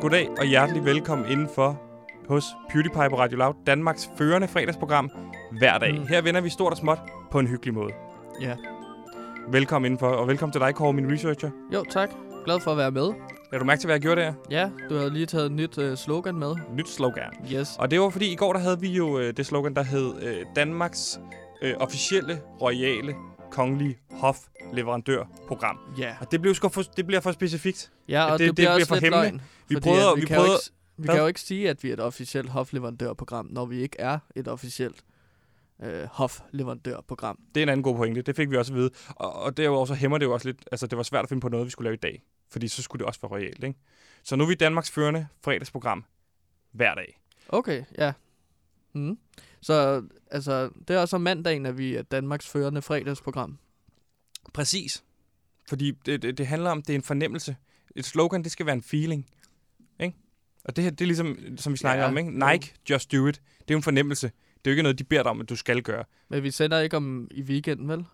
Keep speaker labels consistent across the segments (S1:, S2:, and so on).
S1: Goddag og hjertelig velkommen indenfor hos PewDiePie på Radio Loud, Danmarks førende fredagsprogram hver dag.
S2: Mm.
S1: Her vender vi stort og småt på en hyggelig måde.
S2: Ja.
S1: Velkommen indenfor, og velkommen til dig, Kåre, min researcher.
S2: Jo, tak. Glad for at være med.
S1: Er du mærke til, hvad jeg gjorde der?
S2: Ja, du har lige taget et nyt uh, slogan med.
S1: Nyt slogan.
S2: Yes.
S1: Og det var fordi, i går der havde vi jo øh, det slogan, der hed øh, Danmarks øh, officielle, royale, kongelige hofleverandørprogram.
S2: Ja.
S1: Og det, blev sgu for, det bliver for specifikt.
S2: Ja, og
S1: det-
S2: det,
S1: det
S2: bliver
S1: bliver
S2: også
S1: for
S2: lidt
S1: hemmeligt.
S2: løgn.
S1: Vi prøvede,
S2: at
S1: vi
S2: kan
S1: prøvede,
S2: ikke, vi
S1: Hvad?
S2: kan jo ikke sige, at vi er et officielt hofleverandørprogram, når vi ikke er et officielt øh, hofleverandørprogram.
S1: Det er en anden god pointe. Det fik vi også at vide. Og, og derudover så hæmmer det jo også lidt... Altså, det var svært at finde på noget, vi skulle lave i dag. Fordi så skulle det også være royalt, ikke? Så nu er vi Danmarks førende fredagsprogram hver dag.
S2: Okay, ja. Mm. Så altså, det er også om mandagen, at vi er Danmarks førende fredagsprogram.
S1: Præcis. Fordi det, det, det handler om, det er en fornemmelse. Et slogan, det skal være en feeling. Ikke? Og det her, det er ligesom, som vi snakker
S2: Ja,
S1: om, ikke? Nike, just do it. Det er jo en fornemmelse. Det er jo ikke noget, de beder dig om, at du skal gøre.
S2: Men vi sender ikke om i weekenden, vel?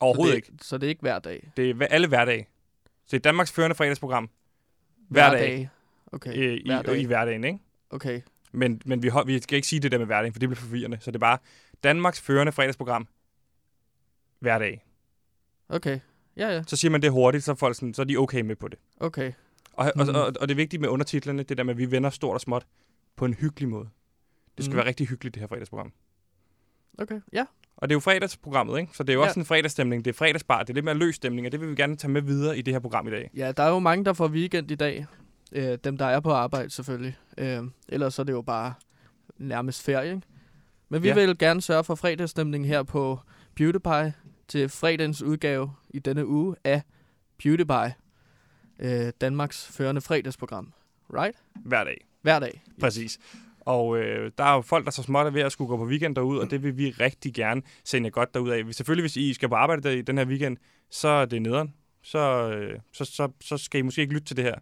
S1: Overhovedet
S2: så det,
S1: ikke.
S2: Så det er ikke hver dag.
S1: Det er hver- alle hverdage. Så det er Danmarks førende fredagsprogram. Hver dag.
S2: Okay,
S1: Øh, i,
S2: hver dag.
S1: i hverdagen, ikke?
S2: okay.
S1: Men, men vi, vi skal ikke sige det der med hverdagen, for det bliver forvirrende. Så det er bare Danmarks førende fredagsprogram hver dag.
S2: Okay. Ja, ja.
S1: Så siger man det hurtigt, så er, folk sådan, så er de okay med på det.
S2: Okay.
S1: Og, og, og, og det er vigtigt med undertitlerne, det der med, at vi vender stort og småt på en hyggelig måde. Det skal
S2: Mhm.
S1: være rigtig hyggeligt, det her fredagsprogram.
S2: Okay. Ja.
S1: Og det er jo fredagsprogrammet, ikke? Så det er jo
S2: Ja.
S1: også en fredagsstemning. Det er fredagsbar. Det er lidt mere løs stemning, og det vil vi gerne tage med videre i det her program i dag.
S2: Ja, der er jo mange, der får weekend i dag. Øh, dem, der er på arbejde selvfølgelig. Øh, ellers så er det jo bare nærmest ferie, ikke? Men vi
S1: Ja.
S2: vil gerne sørge for fredagsstemning her på PewDiePie til fredagens udgave i denne uge af PewDiePie. Øh, Danmarks førende fredagsprogram. Right?
S1: Hver dag.
S2: Hver dag.
S1: Præcis. Og øh, der er jo folk, der så småt er ved at skulle gå på weekend derud, og det vil vi rigtig gerne sende jer godt derud af. Selvfølgelig, hvis I skal på arbejde der i den her weekend, så er det nederen. Så, øh, så, så, så skal I måske ikke lytte til det her,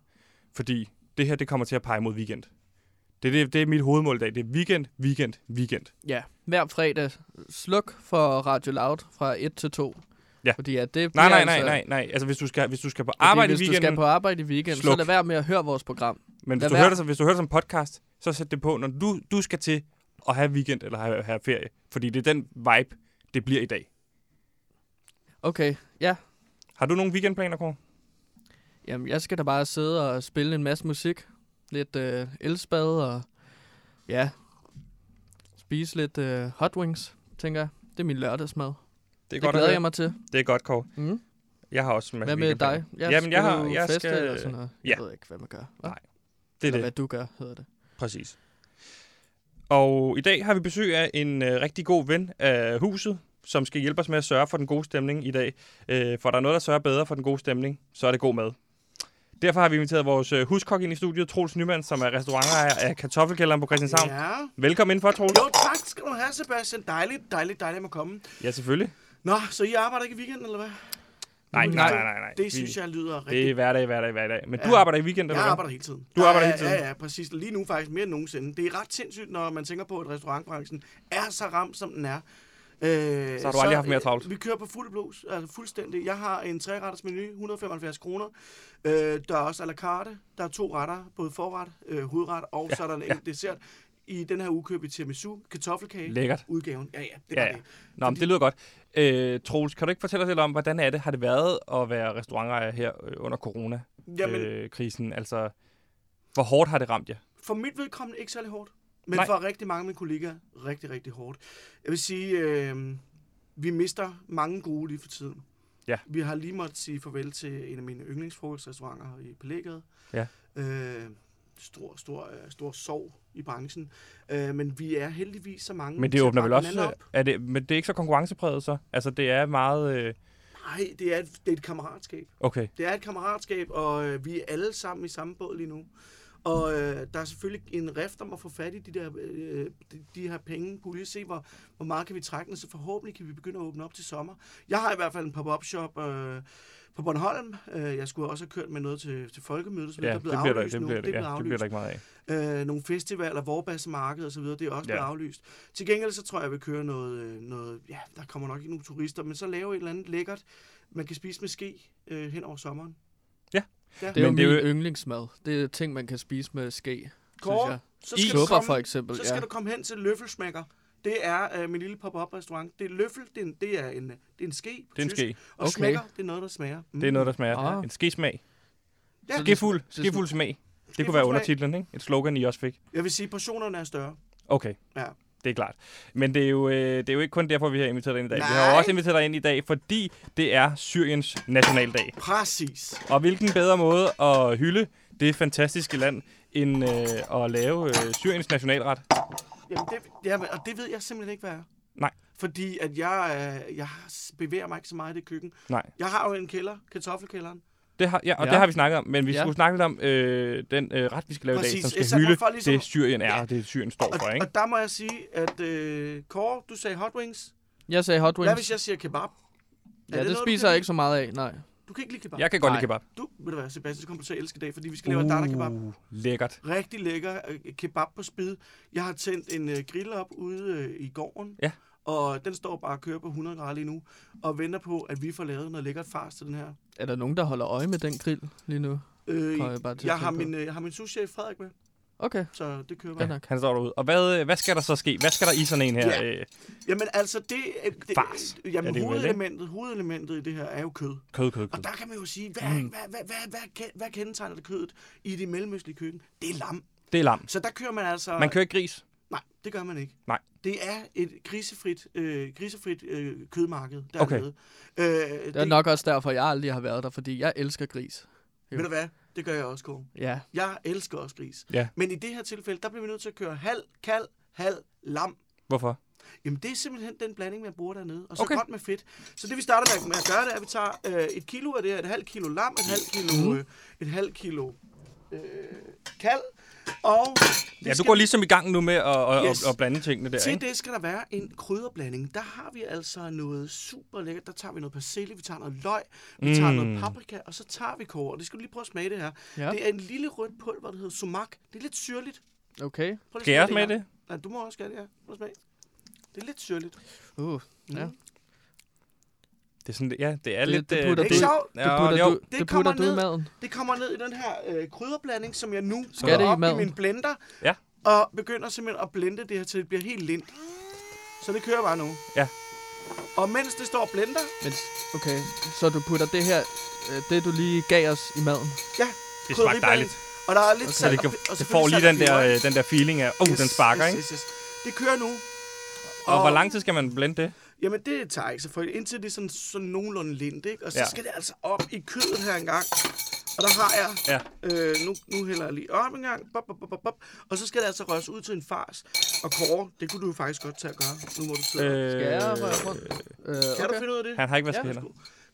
S1: fordi det her, det kommer til at pege mod weekend. Det, er det, det er mit hovedmål i dag. Det er weekend, weekend, weekend.
S2: Ja, hver fredag sluk for Radio Loud fra 1 til 2.
S1: Ja.
S2: Fordi at det
S1: Nej, nej, nej,
S2: altså,
S1: nej, nej. Altså, hvis du skal, hvis du skal på arbejde i
S2: hvis du
S1: weekenden,
S2: skal på arbejde i weekend, så
S1: sluk.
S2: lad være med at høre vores program.
S1: men hvis
S2: lad
S1: du, hører det, som- hvis du hører det som podcast, så sæt det på, når du, du skal til at have weekend eller have, have ferie. Fordi det er den vibe, det bliver i dag.
S2: Okay, ja.
S1: Har du nogle weekendplaner, Kåre?
S2: Jamen, jeg skal da bare sidde og spille en masse musik. Lidt øh, elspad og ja, spise lidt øh, hot wings, tænker jeg. Det er min lørdagsmad.
S1: Det er
S2: Det
S1: godt
S2: glæder jeg mig til.
S1: Det er godt, Kåre.
S2: Mm.
S1: Jeg har også en masse
S2: Hvad med dig? Ja,
S1: Jamen, jeg har- jeg
S2: feste
S1: skal-
S2: eller sådan noget?
S1: ja.
S2: Jeg ved ikke, hvad man gør. hva?
S1: Nej, Det er
S2: eller
S1: det.
S2: hvad du gør, hedder det.
S1: Præcis. Og i dag har vi besøg af en øh, rigtig god ven af huset, som skal hjælpe os med at sørge for den gode stemning i dag. Øh, for der er noget, der sørger bedre for den gode stemning, så er det god mad. Derfor har vi inviteret vores øh, huskok ind i studiet, Troels Nyman, som er restaurantejer af Kartoffelkælderen på Christianshavn. Ja. Velkommen indenfor, Troels.
S3: Jo, tak skal du have, Sebastian. Dejligt, dejligt, dejligt at komme.
S1: Ja, selvfølgelig.
S3: Nå, så I arbejder ikke i weekenden, eller hvad?
S1: Nej,
S2: Nej.
S1: nej, nej, nej.
S3: Det synes jeg lyder
S1: Det er hverdag, hverdag, hverdag. Men du
S3: Ja.
S1: arbejder i weekend,
S3: Jeg
S1: eller hvad?
S3: arbejder hele tiden.
S1: Du arbejder
S3: ja,
S1: hele tiden?
S3: Ja, ja, præcis. Lige nu faktisk mere end nogensinde. Det er ret sindssygt, når man tænker på, at restaurantbranchen er så ramt, som den er. Øh,
S1: Så har du aldrig haft mere travlt?
S3: øh, Vi kører på fuld blus, altså fuldstændig. Jeg har en treretters menu, 175 kroner. Øh, der er også à la carte. Der er to retter, både forret, øh, hovedret, og
S1: Ja,
S3: ja, så er der en
S1: ja.
S3: dessert. I den her uge køber vi tiramisu, kartoffelkage,
S1: Lækkert.
S3: udgaven. Ja, ja, det
S1: Ja,
S3: var
S1: ja.
S3: det.
S1: Nå, men det lyder godt. Øh, Troels, kan du ikke fortælle os lidt om, hvordan er det, har det været at være restaurantejer her øh, under corona-krisen? Øh, krisen? altså, hvor hårdt har det ramt jer?
S3: For mit vedkommende ikke særlig hårdt, men
S1: Nej.
S3: For rigtig mange af mine kollegaer rigtig, rigtig hårdt. Jeg vil sige, øh, vi mister mange gode lige for tiden.
S1: Ja.
S3: Vi har lige måttet sige farvel til en af mine yndlingsfrokostrestauranter i Palægade.
S1: Ja.
S3: Øh, stor, stor, øh, stor sorg i branchen. Øh, men vi er heldigvis så mange
S1: Men det åbner vel også... Er det, men det er ikke så konkurrencepræget så? Altså, det er meget... Øh,
S3: Nej, det er, et, det er et kammeratskab.
S1: okay.
S3: Det er et kammeratskab, og øh, vi er alle sammen i samme båd lige nu. Og øh, der er selvfølgelig en rift om at få fat i de der øh, de, de her penge. Pulje. Se, hvor, hvor meget kan vi trække så forhåbentlig kan vi begynde at åbne op til sommer. Jeg har i hvert fald en pop-up shop øh, på Bornholm. Øh, jeg skulle også have kørt med noget til, til folkemødet, så
S1: Ja,
S3: er
S1: det
S3: blevet
S1: bliver, der,
S3: aflyst
S1: det,
S3: nu.
S1: bliver, det,
S3: det
S1: ja,
S3: blevet
S1: det bliver der
S3: aflyst.
S1: ikke meget af.
S3: Øh, nogle festivaler, Vorbassemarked og så videre, det er også blevet
S1: Ja.
S3: aflyst. Til gengæld så tror jeg, jeg vil køre noget, øh, noget, ja, der kommer nok ikke nogle turister, men så lave et eller andet lækkert, man kan spise med ske øh, hen over sommeren. Ja.
S2: Det er jo
S1: Men
S2: min
S1: det er jo-
S2: yndlingsmad. Det er ting, man kan spise med ske, synes
S3: Kåre,
S2: jeg.
S3: så
S2: I
S3: skal, du
S2: supper
S3: komme,
S2: for eksempel,
S3: så skal
S2: ja.
S3: du komme hen til Løffelsmækker. Det er øh, min lille pop-up restaurant. Det er løffel, det er en, det er en, det er en ske på
S1: Det er en
S3: tysk.
S1: ske.
S3: Og
S2: Okay.
S3: smækker, det er noget, der smager. Mm.
S1: Det er noget, der smager.
S2: Ah.
S1: En skesmag.
S3: Ja,
S1: Skefuld,
S2: det er
S1: skefuld smag. Det kunne være undertitlen, ikke? Et slogan, I også fik.
S3: Jeg vil sige, portionerne er større.
S1: Okay.
S3: Ja.
S1: Det er klart. Men det er, jo, øh, det er jo ikke kun derfor, vi har inviteret dig ind i dag. Vi har
S3: Nej.
S1: jo også inviteret dig ind i dag, fordi det er Syriens nationaldag.
S3: Præcis.
S1: Og hvilken bedre måde at hylde det fantastiske land, end øh, at lave øh, Syriens nationalret.
S3: Jamen, det, jamen, og det ved jeg simpelthen ikke, hvad er.
S1: Nej.
S3: Fordi at jeg, øh, jeg bevæger mig ikke så meget i det køkken.
S1: Nej,
S3: Jeg har jo en kælder, kartoffelkælderen.
S1: Det har, ja, og
S2: Ja.
S1: det har vi snakket om, men vi
S2: Ja.
S1: skulle snakke lidt om øh, den øh, ret, vi skal lave i dag,
S3: Præcis.
S1: som skal
S3: Så
S1: hylde
S3: ligesom-
S1: det, Syrien er,
S3: Ja.
S1: og det Syrien står
S3: Og,
S1: for, ikke?
S3: og der må jeg sige, at øh, Kåre, du sagde hot wings.
S2: Jeg sagde hot
S3: Hvad
S2: wings.
S3: hvis jeg siger kebab? Er
S2: Ja, det,
S3: noget, du
S2: spiser jeg ikke så meget af, nej.
S3: Du kan ikke lide kebab?
S1: Jeg kan godt
S2: Nej.
S1: lide kebab.
S3: Du, ved du hvad, Sebastian, så kommer du til at elske i dag, fordi vi skal lave uh. data kebab.
S1: lækkert.
S3: Rigtig lækker øh, kebab på spid. Jeg har tændt en øh, grill op ude øh, i gården.
S1: Ja.
S3: Og den står bare og kører på 100 grader lige nu. Og venter på, at vi får lavet noget lækkert fars til den her.
S2: Er der nogen, der holder øje med den grill lige nu?
S3: Øh,
S2: jeg bare
S3: jeg, har
S2: på.
S3: min, øh, jeg har min souschef Frederik med,
S2: Okay,
S3: så det kører
S2: ja.
S3: ja.
S2: nok.
S1: Han står derude. Og hvad, øh, hvad skal der så ske? Hvad skal der i sådan en her?
S3: Ja.
S1: Øh,
S3: Jamen altså, det, det,
S1: Fars.
S3: jamen,
S1: Er det vel,
S3: hovedelementet, hovedelementet i det her er jo kød.
S1: kød, kød, kød.
S3: Og der kan man jo sige, hvad, mm. hvad, hvad, hvad, hvad, hvad, hvad kendetegner det kødet i det mellemøstlige køkken? Det er lam.
S1: Det er lam.
S3: Så der kører man altså...
S1: Man kører ikke gris.
S3: Nej, det gør man ikke.
S1: Nej.
S3: Det er et grisefrit, øh, grisefrit øh, kødmarked
S1: Okay.
S3: dernede. Øh,
S2: Det er nok også derfor, jeg aldrig har været der, fordi jeg elsker gris.
S3: Ved du hvad? Det gør jeg også, Kåre.
S2: Ja,
S3: Jeg elsker også gris.
S1: Ja.
S3: Men i det her tilfælde, der bliver vi nødt til at køre halv kald, halv lam.
S1: Hvorfor?
S3: Jamen, det er simpelthen den blanding, man bruger dernede. Og så
S1: Okay.
S3: okay. godt med fedt. Så det, vi starter med, med at gøre, det er, at vi tager øh, et kilo af det her, et halvt kilo lam, et halvt kilo,
S1: Mhm.
S3: øh, et halvt kilo øh, kald, og det
S1: Ja, du går ligesom i gang nu med at, at,
S3: Yes.
S1: at, at blande tingene der,
S3: Til
S1: ikke?
S3: det skal der være en krydderblanding. Der har vi altså noget super lækkert. Der tager vi noget persille, vi tager noget løg, vi tager
S1: Mm.
S3: noget paprika, og så tager vi kåre. Det skal du lige prøve at smage det her.
S2: ja.
S3: Ja. Det er en lille rødt pulver, der hedder sumak. Det er lidt syrligt.
S2: okay.
S3: Prøv
S1: Skal jeg
S3: smage her.
S1: det?
S3: Nej, du må også gerne, ja. Prøv at smage. Det er lidt syrligt.
S2: Uh, ja.
S3: Mm.
S1: Det er sådan, ja, det er
S2: Det-
S1: lidt...
S2: det
S1: øh,
S2: putter
S3: Det er ikke
S2: du-. Det putter,
S1: jo.
S2: du,
S3: Det
S2: det putter
S3: kommer
S2: du i
S3: ned.
S2: maden.
S3: Det kommer ned i den her øh, krydderblanding, som jeg nu
S2: Skal det i
S3: op i
S2: maden?
S3: min blender.
S1: Ja.
S3: Og begynder simpelthen at blende det her, til det bliver helt lindt. Så det kører bare nu.
S1: Ja.
S3: Og mens det står og blender,
S2: Men, okay, så du putter det her, øh, det du lige gav os i maden.
S3: ja,
S1: Det
S3: krydderiblanding.
S1: dejligt.
S3: Og der er lidt
S2: Okay.
S3: Salt
S1: det, kan,
S3: og, og
S1: det får lige
S3: og
S1: den der, øh, den der feeling af, oh, den sparker,
S3: yes,
S1: ikke?
S3: Yes, yes. Det kører nu.
S1: Og hvor lang tid skal man blende det?
S3: Jamen, det tager ikke så frygteligt, indtil det er sådan, sådan nogenlunde lint, ikke? Og så
S1: Ja.
S3: skal det altså op i kødet her engang. Og der har jeg,
S1: Ja.
S3: øh, nu, nu hælder jeg lige op en gang, bop, bop, bop, bop, og så skal det altså røres ud til en fars. Og Kåre, det kunne du jo faktisk godt tage at gøre, nu hvor du sidder. Øh,
S2: Skal jeg røre rundt? Øh,
S3: kan du
S2: okay.
S3: finde ud af det?
S1: Han har ikke vasket
S2: Ja.
S1: hænder.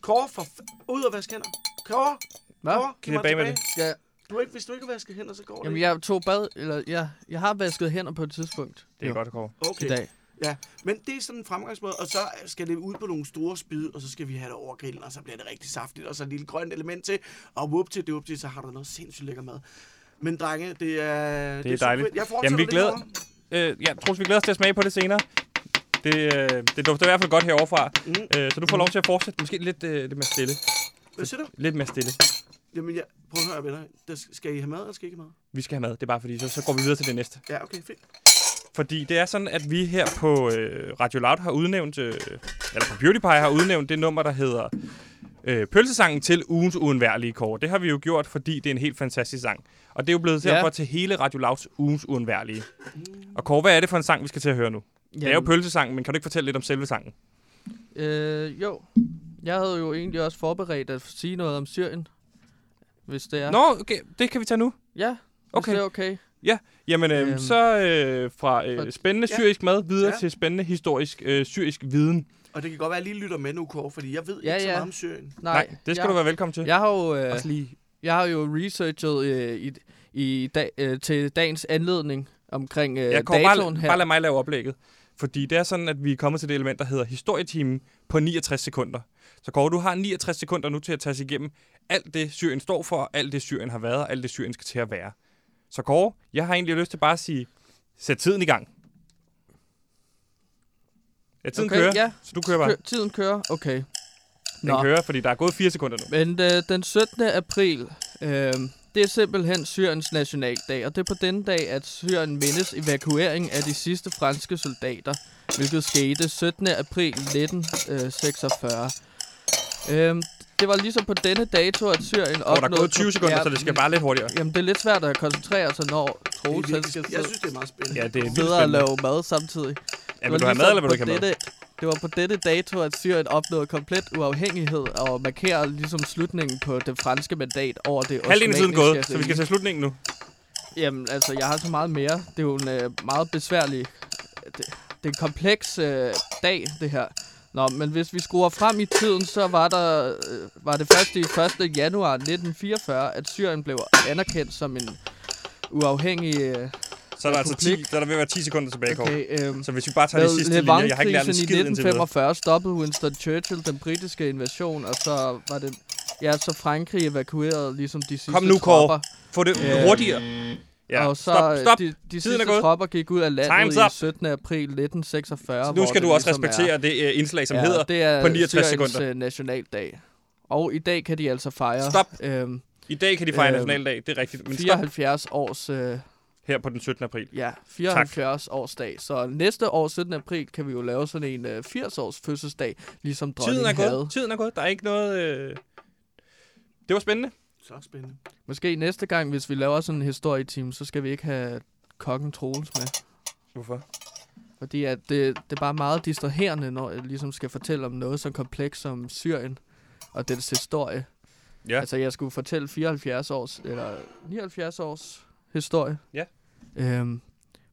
S3: Kåre, for f- ud og vaske hænder. Kåre,
S2: Hvad?
S3: Kåre, giv mig
S1: tilbage med det.
S2: Ja,
S3: Du ikke, hvis du ikke har vasket hænder, så går
S2: jamen
S3: det
S2: jeg tog bad, eller ja, jeg har vasket hænder på et tidspunkt.
S1: Det er
S2: Jo,
S1: godt, Kåre.
S3: Okay.
S2: I dag.
S3: Ja, men det er sådan en fremgangsmåde, og så skal det ud på nogle store spyd, og så skal vi have det over grillen, og så bliver det rigtig saftigt, og så et lille grønt element til, og whoop til det til, så har du noget sindssygt lækker mad. Men drenge, det er... Det,
S1: er dejligt.
S3: super fedt. Jeg
S1: Jamen, vi glæder-. Øh, ja, Troels, vi glæder os til at smage på det senere. Det, øh, det dufter i hvert fald godt heroverfra.
S3: Mm.
S1: Øh, så du får lov til at fortsætte. Måske lidt, øh, lidt mere stille.
S3: Hvad siger du?
S1: Lidt mere stille.
S3: Jamen, jeg, prøv at høre, venner. Der skal I have mad, eller skal I ikke have mad?
S1: Vi skal have mad. Det er bare fordi, så, så går vi videre til det næste.
S3: Ja, okay, fint.
S1: Fordi det er sådan, at vi her på øh, Radio Loud har udnævnt, øh, eller på Beauty Pie har udnævnt det nummer, der hedder øh, Pølsesangen til ugens uundværlige kår. Det har vi jo gjort, fordi det er en helt fantastisk sang. Og det er jo blevet
S2: Ja.
S1: derfor til hele Radio Louds ugens uundværlige. Og Kåre, hvad er det for en sang, vi skal til at høre nu? Det er jo pølsesangen, men kan du ikke fortælle lidt om selve sangen?
S2: Øh, jo. Jeg havde jo egentlig også forberedt at sige noget om Syrien. Hvis det er.
S1: Nå, okay, det kan vi tage nu.
S2: Ja,
S1: Okay.
S2: det er okay.
S1: Jamen, øh,
S2: Øhm,
S1: så øh, fra øh, spændende
S3: ja.
S1: syrisk mad videre
S3: Ja.
S1: til spændende historisk øh, syrisk viden.
S3: Og det kan godt være, at jeg lige lytter med nu, Kåre, fordi jeg ved
S2: Ja,
S3: ikke så
S2: ja.
S3: meget om Syrien.
S1: Nej, Nej det skal
S2: jeg,
S1: du være velkommen til.
S2: Jeg har jo, øh,
S1: Også lige
S2: jeg har jo researchet øh, i, i dag, øh, til dagens anledning omkring øh,
S1: Jeg kommer
S2: datoen
S1: bare,
S2: her.
S1: bare lad mig lave oplægget. Fordi det er sådan, at vi er kommet til det element, der hedder historietimen på 69 sekunder. Så Kåre, du har 69 sekunder nu til at tage os igennem alt det, Syrien står for, alt det, Syrien har været, og alt det, Syrien skal til at være. Så Kåre, jeg har egentlig lyst til bare at sige, sæt tiden i gang. Ja, tiden
S2: okay,
S1: kører,
S2: Ja,
S1: så du kører bare.
S2: kø- tiden kører. Okay.
S1: Den kører, fordi der er gået 4 sekunder nu.
S2: Men øh, den 17. april Øhm, det er simpelthen Syriens nationaldag, og det er på denne dag, at Syrien mindes evakuering af de sidste franske soldater, hvilket skete 17. april 1946. Øhm, det var ligesom på denne dato, at Syrien
S1: Og der er
S2: opnåede...
S1: gået 20 sekunder,
S2: Ja,
S1: så det skal bare lidt hurtigere.
S2: Jamen, det er lidt svært at koncentrere sig, når
S3: er
S2: Troels
S3: jeg synes, det er meget spændende.
S1: Ja, det er
S2: sidde og
S1: spændende.
S2: lave mad samtidig.
S1: Ja,
S2: Det
S1: vil
S2: var
S1: du have
S2: ligesom
S1: mad, eller vil du ikke have mad?
S2: Det var på dette dato, at Syrien opnåede komplet uafhængighed og markerer ligesom slutningen på det franske mandat over det
S1: Halvdelen tiden gået, så vi skal til slutningen nu.
S2: Jamen, altså, jeg har så meget mere. Det er jo en øh, meget besværlig... Det, det er en kompleks øh, dag, det her. Nå, men hvis vi skruer frem i tiden, så var der øh, var det først i 1. januar 1944, at Syrien blev anerkendt som en uafhængig... Øh,
S1: Så er der altså 10,
S2: Republik.
S1: så er der ved at være 10 sekunder tilbage, Kåre.
S2: okay, øh,
S1: Så hvis vi bare tager de sidste linjer, jeg har ikke lært en
S2: i
S1: skid videre.
S2: 1945 stoppede Winston Churchill den britiske invasion, og så var det... Ja, så Frankrig evakuerede ligesom de sidste
S1: Kom nu, Kåre.
S2: tropper.
S1: Få det
S2: Øh,
S1: hurtigere. Ja,
S2: og så
S1: stop,
S2: øh,
S1: stop.
S2: de, de
S1: Tiden er
S2: sidste tropper gik ud af
S1: Time's
S2: landet i
S1: up.
S2: 17. april 1946.
S1: Så nu skal du også
S2: ligesom
S1: respektere det uh, indslag, som
S2: ja,
S1: hedder
S2: det er
S1: på 69
S2: Syriens,
S1: sekunder.
S2: øh, nationaldag. Og i dag kan de altså fejre
S1: Stop.
S2: øhm,
S1: I dag kan de fejre
S2: Øhm,
S1: nationaldag, det er rigtigt. Men stop
S2: 74 års øh,
S1: her på den 17. april.
S2: ja, 74 års dag. Så næste år 17. april kan vi jo lave sådan en øh, 80 års fødselsdag, ligesom
S1: Tiden
S2: dronningen
S1: er
S2: havde.
S1: gået. Tiden er gået. Der er ikke noget... Øh... Det var spændende.
S3: Så spændende.
S2: Måske næste gang, hvis vi laver sådan en historieteam, så skal vi ikke have kokken Troels med.
S1: Hvorfor?
S2: Fordi at det, det er bare meget distraherende, når jeg ligesom skal fortælle om noget så komplekst som Syrien og dets historie.
S1: Ja.
S2: Altså, jeg skulle fortælle 74 års, eller 79 års historie.
S1: Ja.
S2: Øhm,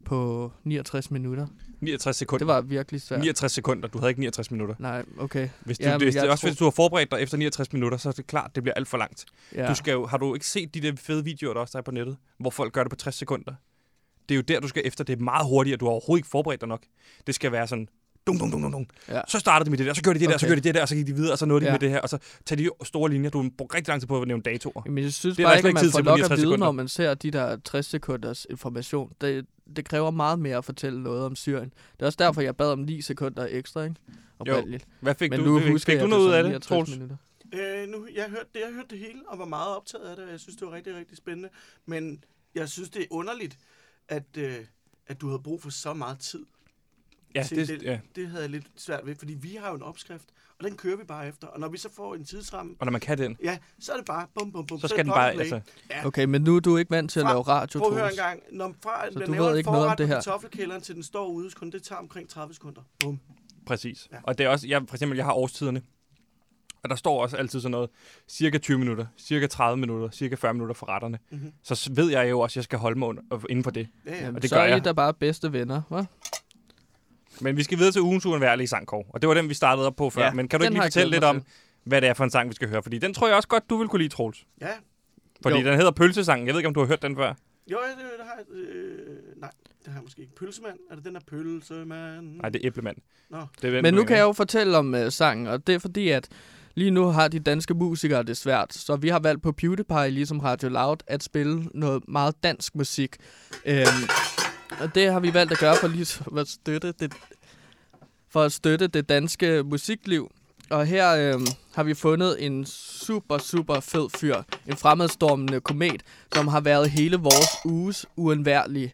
S2: på 69 minutter.
S1: 69 sekunder.
S2: Det var virkelig svært.
S1: 69 sekunder. Du havde ikke 69 minutter.
S2: Nej, okay.
S1: Hvis du,
S2: Jamen,
S1: det, det også
S2: tror-
S1: hvis du har forberedt dig efter 69 minutter, så er det klart, det bliver alt for langt.
S2: Ja.
S1: Ja. Du skal jo, har du ikke set de der fede videoer, der også er på nettet, hvor folk gør det på 60 sekunder? Det er jo der, du skal efter. Det er meget hurtigere. Du har overhovedet ikke forberedt dig nok. Det skal være sådan, dum, dum, dum, dum, dum.
S2: Ja.
S1: Så startede de med det der, så gør de det der, så
S2: Okay.
S1: gør de det der, og så gik de videre, og så nåede de
S2: Ja.
S1: med det her, og så tager de store linjer. Du har brugt rigtig lang tid på at nævne datoer.
S2: Jamen, jeg synes
S1: Det er
S2: bare ikke, at
S1: ikke
S2: man får nok
S1: 69
S2: at vide,
S1: sekunder.
S2: når man ser de der 60 sekunders information. Det, det kræver meget mere at fortælle noget om Syrien. Det er også derfor, jeg bad om 9 sekunder ekstra, ikke? Oprindeligt.
S1: Hvad fik
S2: Men
S1: du,
S2: nu
S1: fik,
S2: husker
S1: fik
S2: jeg
S1: du noget ud af det,
S2: 69
S1: Troels?
S2: minutter.
S3: Øh, nu, jeg hørte det, jeg hørte det hele, og var meget optaget af det, og jeg synes, det var rigtig, rigtig spændende. Men jeg synes, det er underligt, at, øh, at du havde brug for så meget tid.
S1: Ja,
S3: til
S1: det, ja.
S3: det havde jeg lidt svært ved, fordi vi har jo en opskrift, og den kører vi bare efter. Og når vi så får en tidsramme,
S1: Og når man kan den,
S3: ja, så er det bare bum, bum, bum.
S1: så skal
S3: det
S1: den bare,
S3: play.
S1: altså,
S3: Ja.
S2: Okay, men nu er du ikke vant til at
S3: Fra-
S2: lave radio,
S3: Prøv at høre en gang. Når fra,
S2: Så
S3: man
S2: du
S3: laver
S2: ved ikke noget om
S3: forret
S2: det her?
S3: kartoffelkælderen, til den står ude, så kun det tager omkring 30 sekunder. Bum.
S1: præcis.
S3: Ja.
S1: Og det er også, jeg, for eksempel, jeg har årstiderne, og der står også altid sådan noget, cirka 20 minutter, cirka 30 minutter, cirka 40 minutter for retterne.
S3: Mm-hmm.
S1: Så ved jeg jo også, at jeg skal holde mig inden for det.
S3: Ja, ja.
S1: Og det
S2: så
S1: gør
S2: er I
S1: jeg.
S2: da bare bedste venner, hva'?
S1: Men vi skal videre til ugens uundværlige sang, Kåre. Og det var den, vi startede op på før.
S2: Ja,
S1: Men kan du ikke lige fortælle lidt om, hvad det er for en sang, vi skal høre? Fordi den tror jeg også godt, du vil kunne lide, Troels.
S3: ja.
S1: Fordi
S2: Jo.
S1: den hedder Pølsesangen. Jeg ved ikke, om du har hørt den før.
S3: Jo, ja, det, det har jeg. Øh, nej, det har jeg måske ikke. Pølsemand? Er det den der pølsemand?
S1: Nej, det er Æblemand.
S3: Nå.
S1: Det er den,
S2: Men nu kan jeg jo fortælle om uh, sangen, og det er fordi, at lige nu har de danske musikere det svært. Så vi har valgt på PewDiePie, ligesom Radio Loud, at spille noget meget dansk musik. Øhm, og det har vi valgt at gøre for lige at støtte det, for at støtte det danske musikliv. Og her øh, har vi fundet en super, super fed fyr. En fremadstormende komet, som har været hele vores uges uundværlige.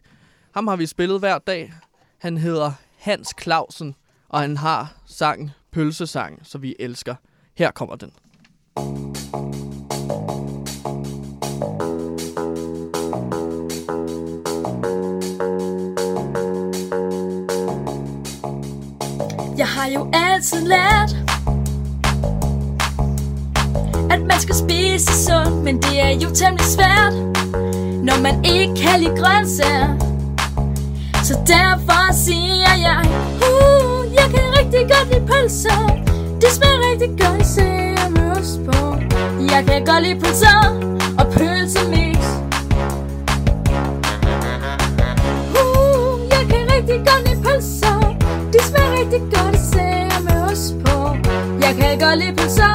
S2: Ham har vi spillet hver dag. Han hedder Hans Clausen, og han har sangen Pølsesang, som vi elsker. Her kommer den.
S4: thank you jo altid lært At man skal spise sundt Men det er jo temmelig svært Når man ikke kan lide grøntsager. Så derfor siger jeg uh, Jeg kan rigtig godt lide pølser. Det smager rigtig godt især med ost på. Jeg kan godt lide pølser Og pølsemix. Uh, jeg kan rigtig godt Jeg kan godt pølser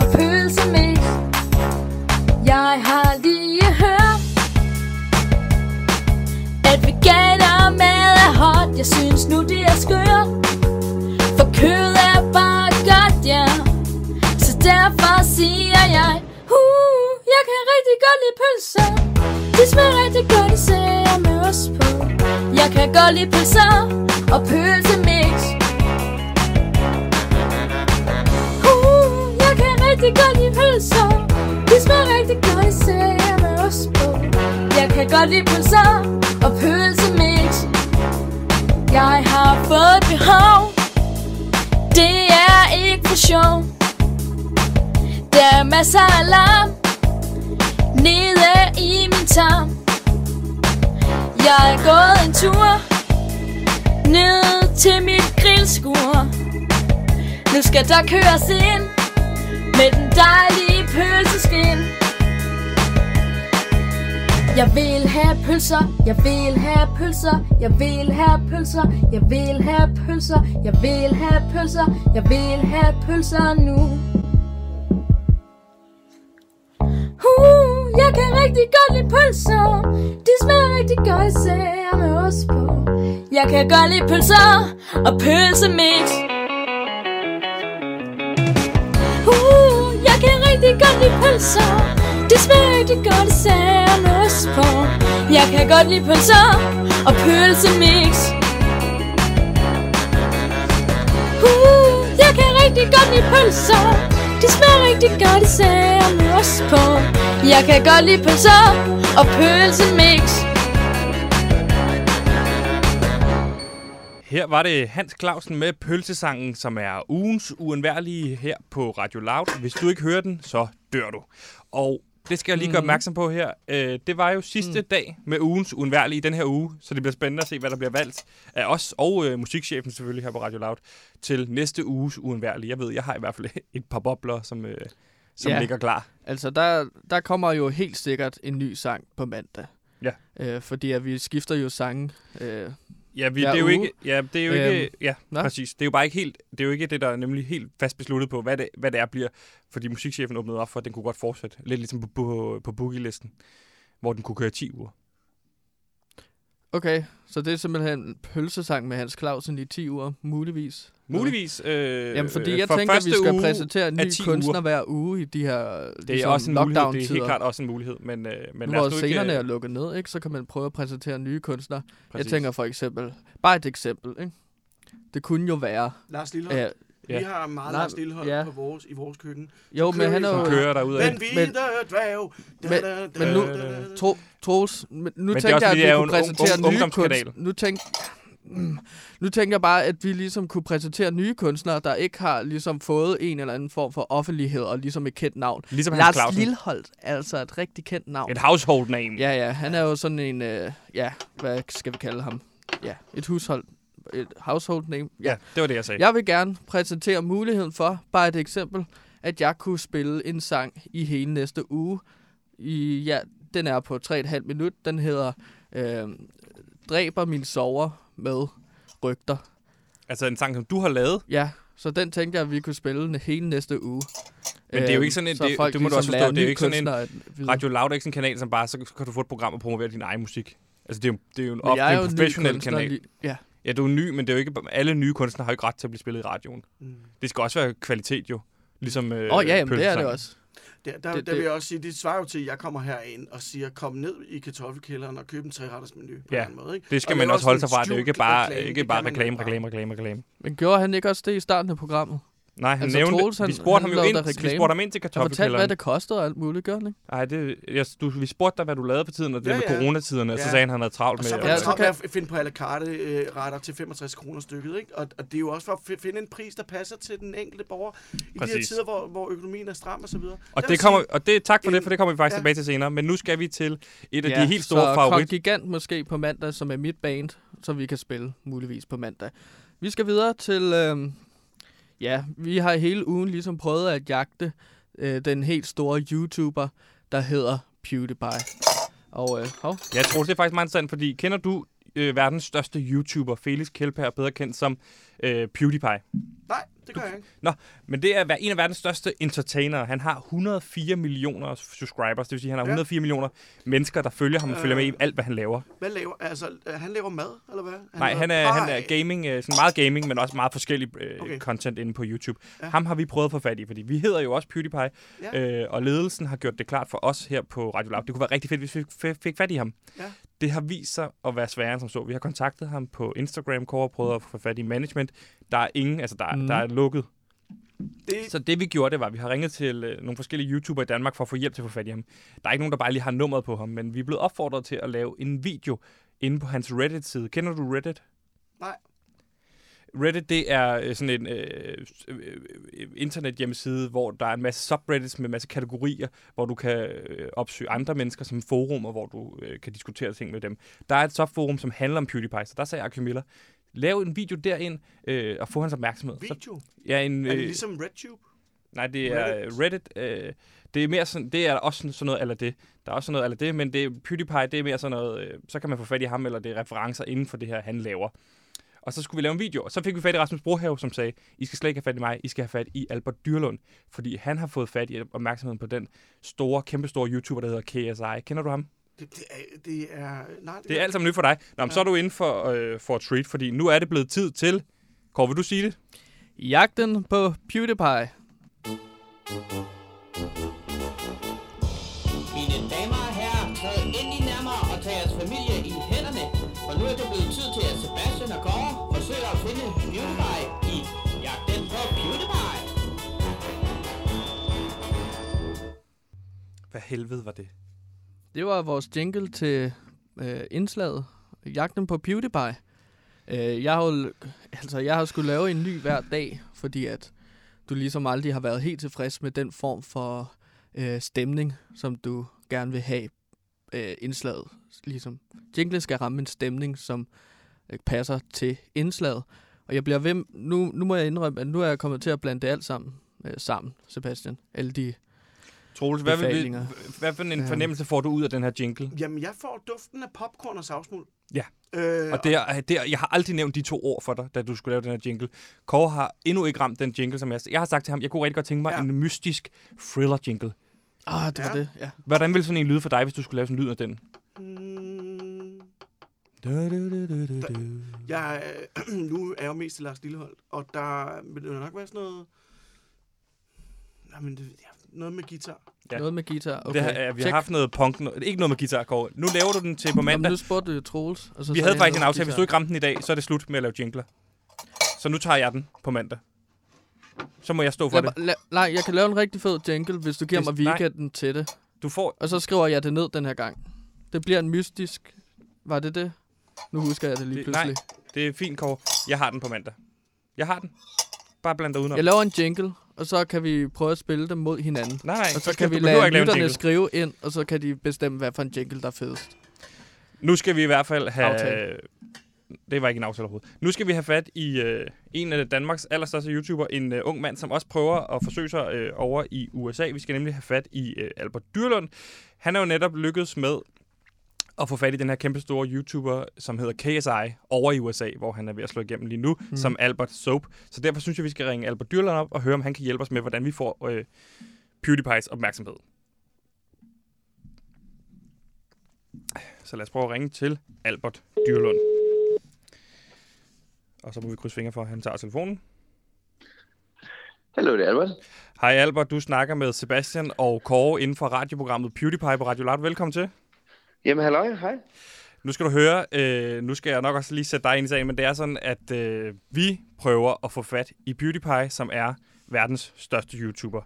S4: og Jeg har lige hørt At veganermad er hot. Jeg synes nu det er skørt For kød er bare godt, ja. Så derfor siger jeg uh, Jeg kan rigtig godt lide pølser. De smager rigtig godt især med ost på. Jeg kan godt lide pølser og pølsemix rigtig godt lide pølser. De smager rigtig godt især med ost på. Jeg kan godt lide pølser og pølsemix Jeg har fået behov. Det er ikke for sjov. Der er masser af larm Nede i min tarm. Jeg er gået en tur Ned til mit grillskur. Nu skal der køres ind. Med den dejlige pølseskin jeg vil have pølser, jeg vil have pølser, jeg vil have pølser, jeg vil have pølser, jeg vil have pølser, jeg vil have pølser nu. Uh, jeg kan rigtig godt lide pølser, de smager rigtig godt især med ost på. Jeg kan godt lide pølser og pølsemix. Rigtig godt lide pølser, Det smager rigtig godt især med ost på. Jeg kan godt lide pølser og pølsemix. Uh, jeg kan rigtig godt lide pølser, Det smager rigtig godt især med ost på. Jeg kan godt lide pølser og pølsemix.
S1: Her var det Hans Clausen med pølsesangen, som er ugens uundværlige her på Radio Loud. Hvis du ikke hører den, så dør du. Og det skal jeg lige gøre
S2: Mhm.
S1: opmærksom på her. Øh, det var jo sidste
S2: Mm.
S1: dag med ugens uundværlige i den her uge, så det bliver spændende at se, hvad der bliver valgt af os og øh, musikchefen selvfølgelig her på Radio Loud til næste uges uundværlige. Jeg ved, jeg har i hvert fald et par bobler, som, øh, som
S2: Ja.
S1: ligger klar.
S2: Altså, der, der kommer jo helt sikkert en ny sang på mandag.
S1: Ja.
S2: Øh, fordi at vi skifter jo sange. Øh,
S1: Ja, vi, det er jo
S2: uge.
S1: ikke, ja, det er jo ikke,
S2: Øhm,
S1: ja,
S2: nå.
S1: præcis. Det er jo bare ikke helt, det er jo ikke det, der er nemlig helt fast besluttet på, hvad det, hvad det er bliver, fordi musikchefen åbnede op for, at den kunne godt fortsætte. Lidt ligesom på, på, på boogie-listen, hvor den kunne køre 10 uger.
S2: Okay, så det er simpelthen en pølsesang med Hans Clausen i 10 uger, muligvis.
S1: Muligvis. Øh,
S2: Jamen, fordi
S1: øh,
S2: jeg
S1: for
S2: tænker, at vi skal præsentere en ny
S1: 10
S2: kunstner
S1: uger.
S2: hver uge i de her
S1: Det
S2: ligesom
S1: er også en mulighed. Det er helt klart også en mulighed. Men, øh, men
S2: hvor
S1: nu ikke,
S2: scenerne
S1: øh,
S2: er lukket ned, ikke, så kan man prøve at præsentere nye kunstnere.
S1: præcis.
S2: Jeg tænker for eksempel, bare et eksempel, ikke? Det kunne jo være...
S3: Lars Lillehold.
S2: Øh,
S1: Ja.
S3: Vi har meget
S2: Nej,
S3: Lars Lillehold
S2: ja.
S3: på vores, i vores køkken.
S2: jo, men han er jo...
S1: Kører derud af.
S3: Den hvide dværg.
S2: Men- men nu-. Tro, Troels, men nu tænker
S1: også,
S2: jeg, at vi kunne
S1: en
S2: præsentere nye kunstnere. Nu tænk, Mm. nu tænker jeg bare, at vi ligesom kunne præsentere nye kunstnere, der ikke har ligesom fået en eller anden form for offentlighed og ligesom et kendt navn.
S1: Ligesom Hans
S2: Lars
S1: Clausen.
S2: Lilleholdt er altså et rigtig kendt navn.
S1: Et household name.
S2: Ja, ja, han er jo sådan en, øh, ja, hvad skal vi kalde ham? Ja, et hushold, et household name.
S1: ja, det var det, jeg sagde.
S2: Jeg vil gerne præsentere muligheden for, bare et eksempel, at jeg kunne spille en sang i hele næste uge. I, ja, den er på 3,5 minut. Den hedder øh, Dræber min sover med rygter.
S1: Altså en sang, som du har lavet.
S2: Ja, så den tænkte jeg, at vi kunne spille den hele næste uge.
S1: Men det er jo ikke sådan en-
S2: så
S1: det- det må du
S2: ligesom
S1: også forstå, det er jo ikke sådan en. Radio Loud er ikke sådan en kanal, som bare, så kan du få et program og promovere din egen musik. Altså det er jo, det er jo en, op, det
S2: er
S1: en professionel kanal.
S2: lige- Ja,
S1: Ja, du er ny, men det er jo ikke, alle nye kunstnere har jo ikke ret til at blive spillet i radioen.
S3: Mm.
S1: Det skal også være kvalitet jo. Ligesom øh,
S2: Åh oh, ja, jamen, det er det også.
S3: Der, der,
S2: Det-
S3: der vil jeg også sige, det svarer jo til, at jeg kommer herind og siger, kom ned i kartoffelkælderen og køb en treretters menu på
S1: Ja,
S3: en måde. Ikke?
S1: Det skal
S3: Og
S1: man også holde sig fra. Det er jo ikke bare,
S3: reklame.
S1: reklame, reklame, reklame, reklame.
S2: Men gjorde han ikke også det i starten af programmet?
S1: Nej, han
S2: Altså,
S1: nævnte,
S2: Troels, han-
S1: vi spurgte ham
S2: han
S1: jo
S2: lavede
S1: ind, vi spurgte ham ind til
S2: Jeg fortalte, hvad
S1: kartoffelkælderen.
S2: det kostede og alt muligt, gør han ikke?
S1: Nej, det, jeg, du, vi spurgte dig, hvad du lavede på tiden, og det
S3: Ja,
S1: med
S3: ja.
S1: coronatiderne, og så
S3: Ja.
S1: sagde han, han havde travlt
S3: Og
S1: med...
S3: så var
S2: Ja,
S3: det travlt
S2: kan-
S3: med at finde på la carte øh, retter til 65 kroner stykket. Ikke? Og, og det er jo også for at fi- finde en pris, der passer til den enkelte borger i de her tider, hvor, hvor økonomien er stram og så videre.
S1: Og, det kommer,
S3: sige-
S1: og det, tak for det,
S3: en-
S1: for det kommer vi faktisk
S3: ja.
S1: tilbage til senere. Men nu skal vi til et af
S2: ja,
S1: de helt store
S2: så
S1: favorit.
S2: Gigant måske på mandag, som er mit band, som vi kan spille muligvis på mandag. Vi skal videre til... Øh, ja, vi har hele ugen ligesom prøvet at jagte øh, den helt store YouTuber, der hedder PewDiePie. Og øh, hov,
S1: Jeg tror, det er faktisk meget interessant, fordi kender du øh, verdens største YouTuber, Felix Kjellberg, bedre kendt som øh, PewDiePie.
S3: Nej, det gør jeg ikke.
S1: Men det er en af verdens største entertainere. Han har 104 millioner subscribers, det vil sige, han har
S3: Ja.
S1: 104 millioner mennesker, der følger ham og følger med i alt, hvad han laver.
S3: Hvad laver, altså, øh, han laver mad, eller hvad? Han
S1: Nej, han er, han er gaming, øh, sådan meget gaming, men også meget forskellig øh, okay. Content inde på YouTube. Ja. Ham har vi prøvet at få fat i, fordi vi hedder jo også PewDiePie,
S3: Ja.
S1: øh, og ledelsen har gjort det klart for os her på Radio Lab. Det kunne være rigtig fedt, hvis vi fik, fik fat i ham.
S3: Ja.
S1: Det har vist sig at være sværere end som så. Vi har kontaktet ham på Instagram, Kåre og prøvet at få fat i management. Der er ingen, altså der, mm. Der er lukket.
S3: Det,
S1: Så det vi gjorde, det var, at vi har ringet til øh, nogle forskellige YouTubere i Danmark for at få hjælp til at få fat i ham. Der er ikke nogen, der bare lige har nummeret på ham, men vi er blevet opfordret til at lave en video inde på hans Reddit-side. Kender du Reddit?
S3: Nej.
S1: Reddit, det er øh, sådan en øh, øh, øh, internethjemmeside, hvor der er en masse subreddits med en masse kategorier, hvor du kan øh, opsøge andre mennesker som forum, og hvor du øh, kan diskutere ting med dem. Der er et subforum, som handler om PewDiePie, så der sagde Arke Miller, lav en video derind øh, og få hans opmærksomhed. Så,
S3: video.
S1: ja, en,
S3: Er det
S1: øh,
S3: ligesom RedTube?
S1: Nej, det er Reddit. Reddit øh, det er mere sådan, det er også sådan, sådan noget eller det. Der er også sådan noget eller det, men det PewDiePie, det er mere sådan noget, øh, så kan man få fat i ham, eller det er referencer inden for det her, han laver. Og så skulle vi lave en video, og så fik vi fat i Rasmus Brohave, som sagde, I skal slet ikke have fat i mig, I skal have fat i Albert Dyrlund, fordi han har fået fat i opmærksomheden på den store, kæmpestore YouTuber, der hedder KSI. Kender du ham?
S3: Det, det, er, det er... Nej, det,
S1: Det er alt sammen nyt for dig. Nå, men så er du inde for, øh, for treat, fordi nu er det blevet tid til... Kåre, vil du sige det?
S2: Jagten på PewDiePie.
S1: Hvad helvede var det?
S2: Det var vores jingle til øh, indslaget. Jagten på PewDiePie. Øh, jeg har jo, altså, jeg har skulle lave en ny hver dag, fordi at du ligesom aldrig har været helt tilfreds med den form for øh, stemning, som du gerne vil have øh, indslaget. Ligesom, jinglen skal ramme en stemning, som øh, passer til indslaget. Og jeg bliver ved, nu, nu må jeg indrømme, at nu er jeg kommet til at blande det alt sammen øh, sammen, Sebastian. Alle de
S1: Troels, hvad, vil, hvad for en
S2: Ja.
S1: fornemmelse får du ud af den her jingle?
S3: Jamen, jeg får duften af popcorn og savsmuld.
S1: Ja.
S3: Øh,
S1: Og det er, det er, jeg har aldrig nævnt de to ord for dig, da du skulle lave den her jingle. Kåre har endnu ikke ramt den jingle, som jeg... Jeg har sagt til ham, jeg kunne rigtig godt tænke mig ja. En mystisk thriller jingle.
S2: Ah, det var
S3: Ja.
S2: det, ja.
S1: Hvordan ville sådan en lyde for dig, hvis du skulle lave sådan en lyd af den?
S3: Mm,
S1: du, du, du, du, du.
S3: jeg, øh, nu er jeg jo mest til Lars Lilleholdt, og der vil det nok være sådan noget... Jamen, det, ja, noget med guitar.
S1: Ja.
S2: Ja. Noget med guitar. Okay.
S1: Det er, vi har
S2: Check.
S1: haft noget punk, no, ikke noget med guitar, Kåre. Nu laver du den til på
S2: Jamen,
S1: mandag.
S2: nu spurgte du Troels. Og så
S1: Vi havde faktisk en aftale. Hvis du ikke ramte den i dag, så er det slut med at lave jingler. Så nu tager jeg den på mandag. Så må jeg stå for
S2: Lad,
S1: det.
S2: la, nej, jeg kan lave en rigtig fed jingle, hvis du giver
S1: Hvis-
S2: mig
S1: nej.
S2: weekenden til det.
S1: Du får...
S2: Og så skriver jeg det ned den her gang. Det bliver en mystisk... Var det det? Nu husker jeg det lige
S1: Det-
S2: pludselig.
S1: Det er fint, Kåre. Jeg har den på mandag. Jeg har den. Bare bland dig udenom.
S2: Jeg laver en jingle, og så kan vi prøve at spille dem mod hinanden.
S1: Nej.
S2: Og så
S1: du
S2: kan vi lade lytterne skrive ind, og så kan de bestemme, hvad for en jingle, der er fedest.
S1: Nu skal vi i hvert fald have...
S2: Aftale.
S1: Det var ikke en aftale overhovedet. Nu skal vi have fat i øh, en af Danmarks allerstørste YouTuber, en øh, ung mand, som også prøver at forsøge sig øh, over i USA. Vi skal nemlig have fat i øh, Albert Dyrlund. Han er jo netop lykkedes med at få fat i den her kæmpe store YouTuber, som hedder KSI, over i USA, hvor han er ved at slå igennem lige nu, mm. Som Albert Soap. Så derfor synes jeg, vi skal ringe Albert Dyrlund op og høre, om han kan hjælpe os med, hvordan vi får øh, PewDiePie's opmærksomhed. Så lad os prøve at ringe til Albert Dyrlund. Og så må vi krydse fingre for, at han tager telefonen.
S5: Hallo, det er Albert.
S1: Hej Albert, du snakker med Sebastian og Kåre inden for radioprogrammet PewDiePie på Radio Loud. Velkommen til.
S5: Jamen, halløj, hej.
S1: Nu skal du høre, øh, nu skal jeg nok også lige sætte dig ind i sagen, men det er sådan, at øh, vi prøver at få fat i PewDiePie, som er verdens største YouTuber.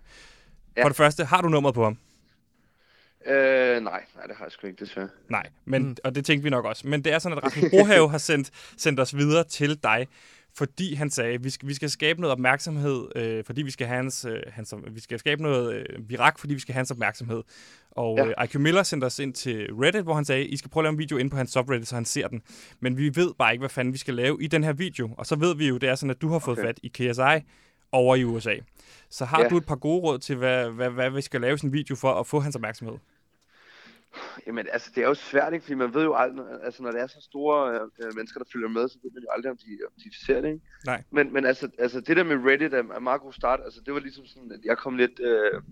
S1: Ja. For det første, har du nummeret på ham?
S5: Øh, nej, nej, det har jeg sgu ikke, desværre.
S1: Nej, men. Mm. og det tænkte vi nok også. Men det er sådan, at Rasmus Brohave har sendt, sendt os videre til dig, fordi han sagde, at vi skal, vi skal skabe noget opmærksomhed, øh, fordi vi skal have hans, øh, hans, vi skal skabe noget øh, virak, fordi vi skal have hans opmærksomhed. Og ja. Øh, IQ Miller sendte os ind til Reddit, hvor han sagde, I skal prøve at lave en video ind på hans subreddit, så han ser den. Men vi ved bare ikke, hvad fanden vi skal lave i den her video. Og så ved vi jo, det er sådan, at du har fået
S5: Okay.
S1: fat i KSI over i USA. Så har ja. Du et par gode råd til, hvad, hvad, hvad vi skal lave i sådan en video for at få hans opmærksomhed?
S5: Jamen, altså, det er jo svært, ikke? Fordi man ved jo aldrig, altså, når det er så store øh, øh, mennesker, der følger med, så ved man jo aldrig, om de, om de ser det, ikke?
S1: Nej.
S5: Men, men altså, altså, det der med Reddit er, er meget god start. Altså, det var ligesom sådan, at jeg kom lidt... Øh,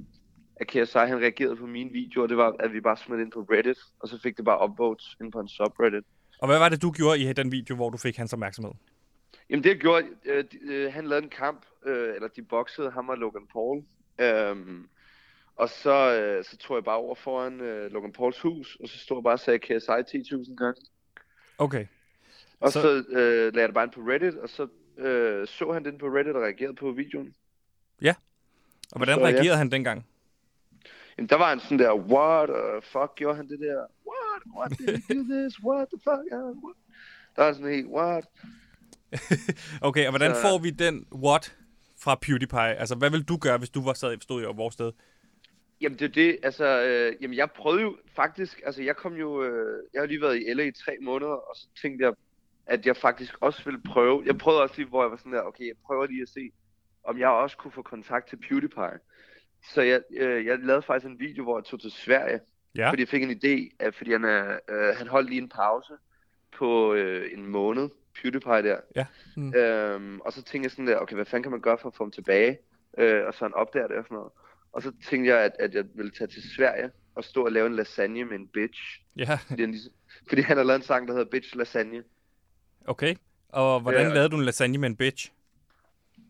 S5: at KSI, han reagerede på mine videoer, det var, at vi bare smed ind på Reddit, og så fik det bare upvotes ind på en subreddit.
S1: Og hvad var det, du gjorde i den video, hvor du fik hans opmærksomhed?
S5: Jamen det jeg gjorde, øh, de, øh, han lavede en kamp, øh, eller de boxede ham og Logan Paul. Øhm, og så, øh, så tog jeg bare over foran øh, Logan Pauls hus, og så stod jeg bare og sagde KSI 10.000 gange.
S1: Okay.
S5: Og
S1: Så-
S5: så, øh, lagde jeg det bare ind på Reddit, og så øh, så han den på Reddit og reagerede på videoen.
S1: Og hvordan
S5: Så, ja.
S1: reagerede han dengang?
S5: Jamen der var han sådan der, what, uh, fuck, gjorde han det der? What, what did he do this? What the fuck? Uh, what? Der var sådan helt, what?
S1: Okay, og hvordan
S5: Så-
S1: får vi den what fra PewDiePie? Altså, hvad vil du gøre, hvis du var sad, stod i vores sted?
S5: Jamen det er det, altså, øh, jamen jeg prøvede jo faktisk, altså jeg kom jo, øh, jeg har lige været i LA i tre måneder, og så tænkte jeg, at jeg faktisk også ville prøve, jeg prøvede også lige, hvor jeg var sådan der, okay, jeg prøver lige at se, om jeg også kunne få kontakt til PewDiePie. Så jeg, øh, jeg lavede faktisk en video, hvor jeg tog til Sverige,
S1: Ja.
S5: fordi jeg fik en idé, at fordi han, er, øh, han holdt lige en pause på øh, en måned, PewDiePie der.
S1: Ja.
S2: Mm.
S5: Øhm, og så tænkte jeg sådan der, okay, hvad fanden kan man gøre for at få ham tilbage? Øh, og så han opdager det og sådan noget. Og så tænkte jeg, at, at jeg ville tage til Sverige og stå og lave en lasagne med en bitch.
S1: Ja,
S5: Fordi han, ligesom, fordi han har lavet en sang, der hedder Bitch Lasagne.
S1: okay. Og hvordan
S5: Ja.
S1: lavede du en lasagne med en bitch?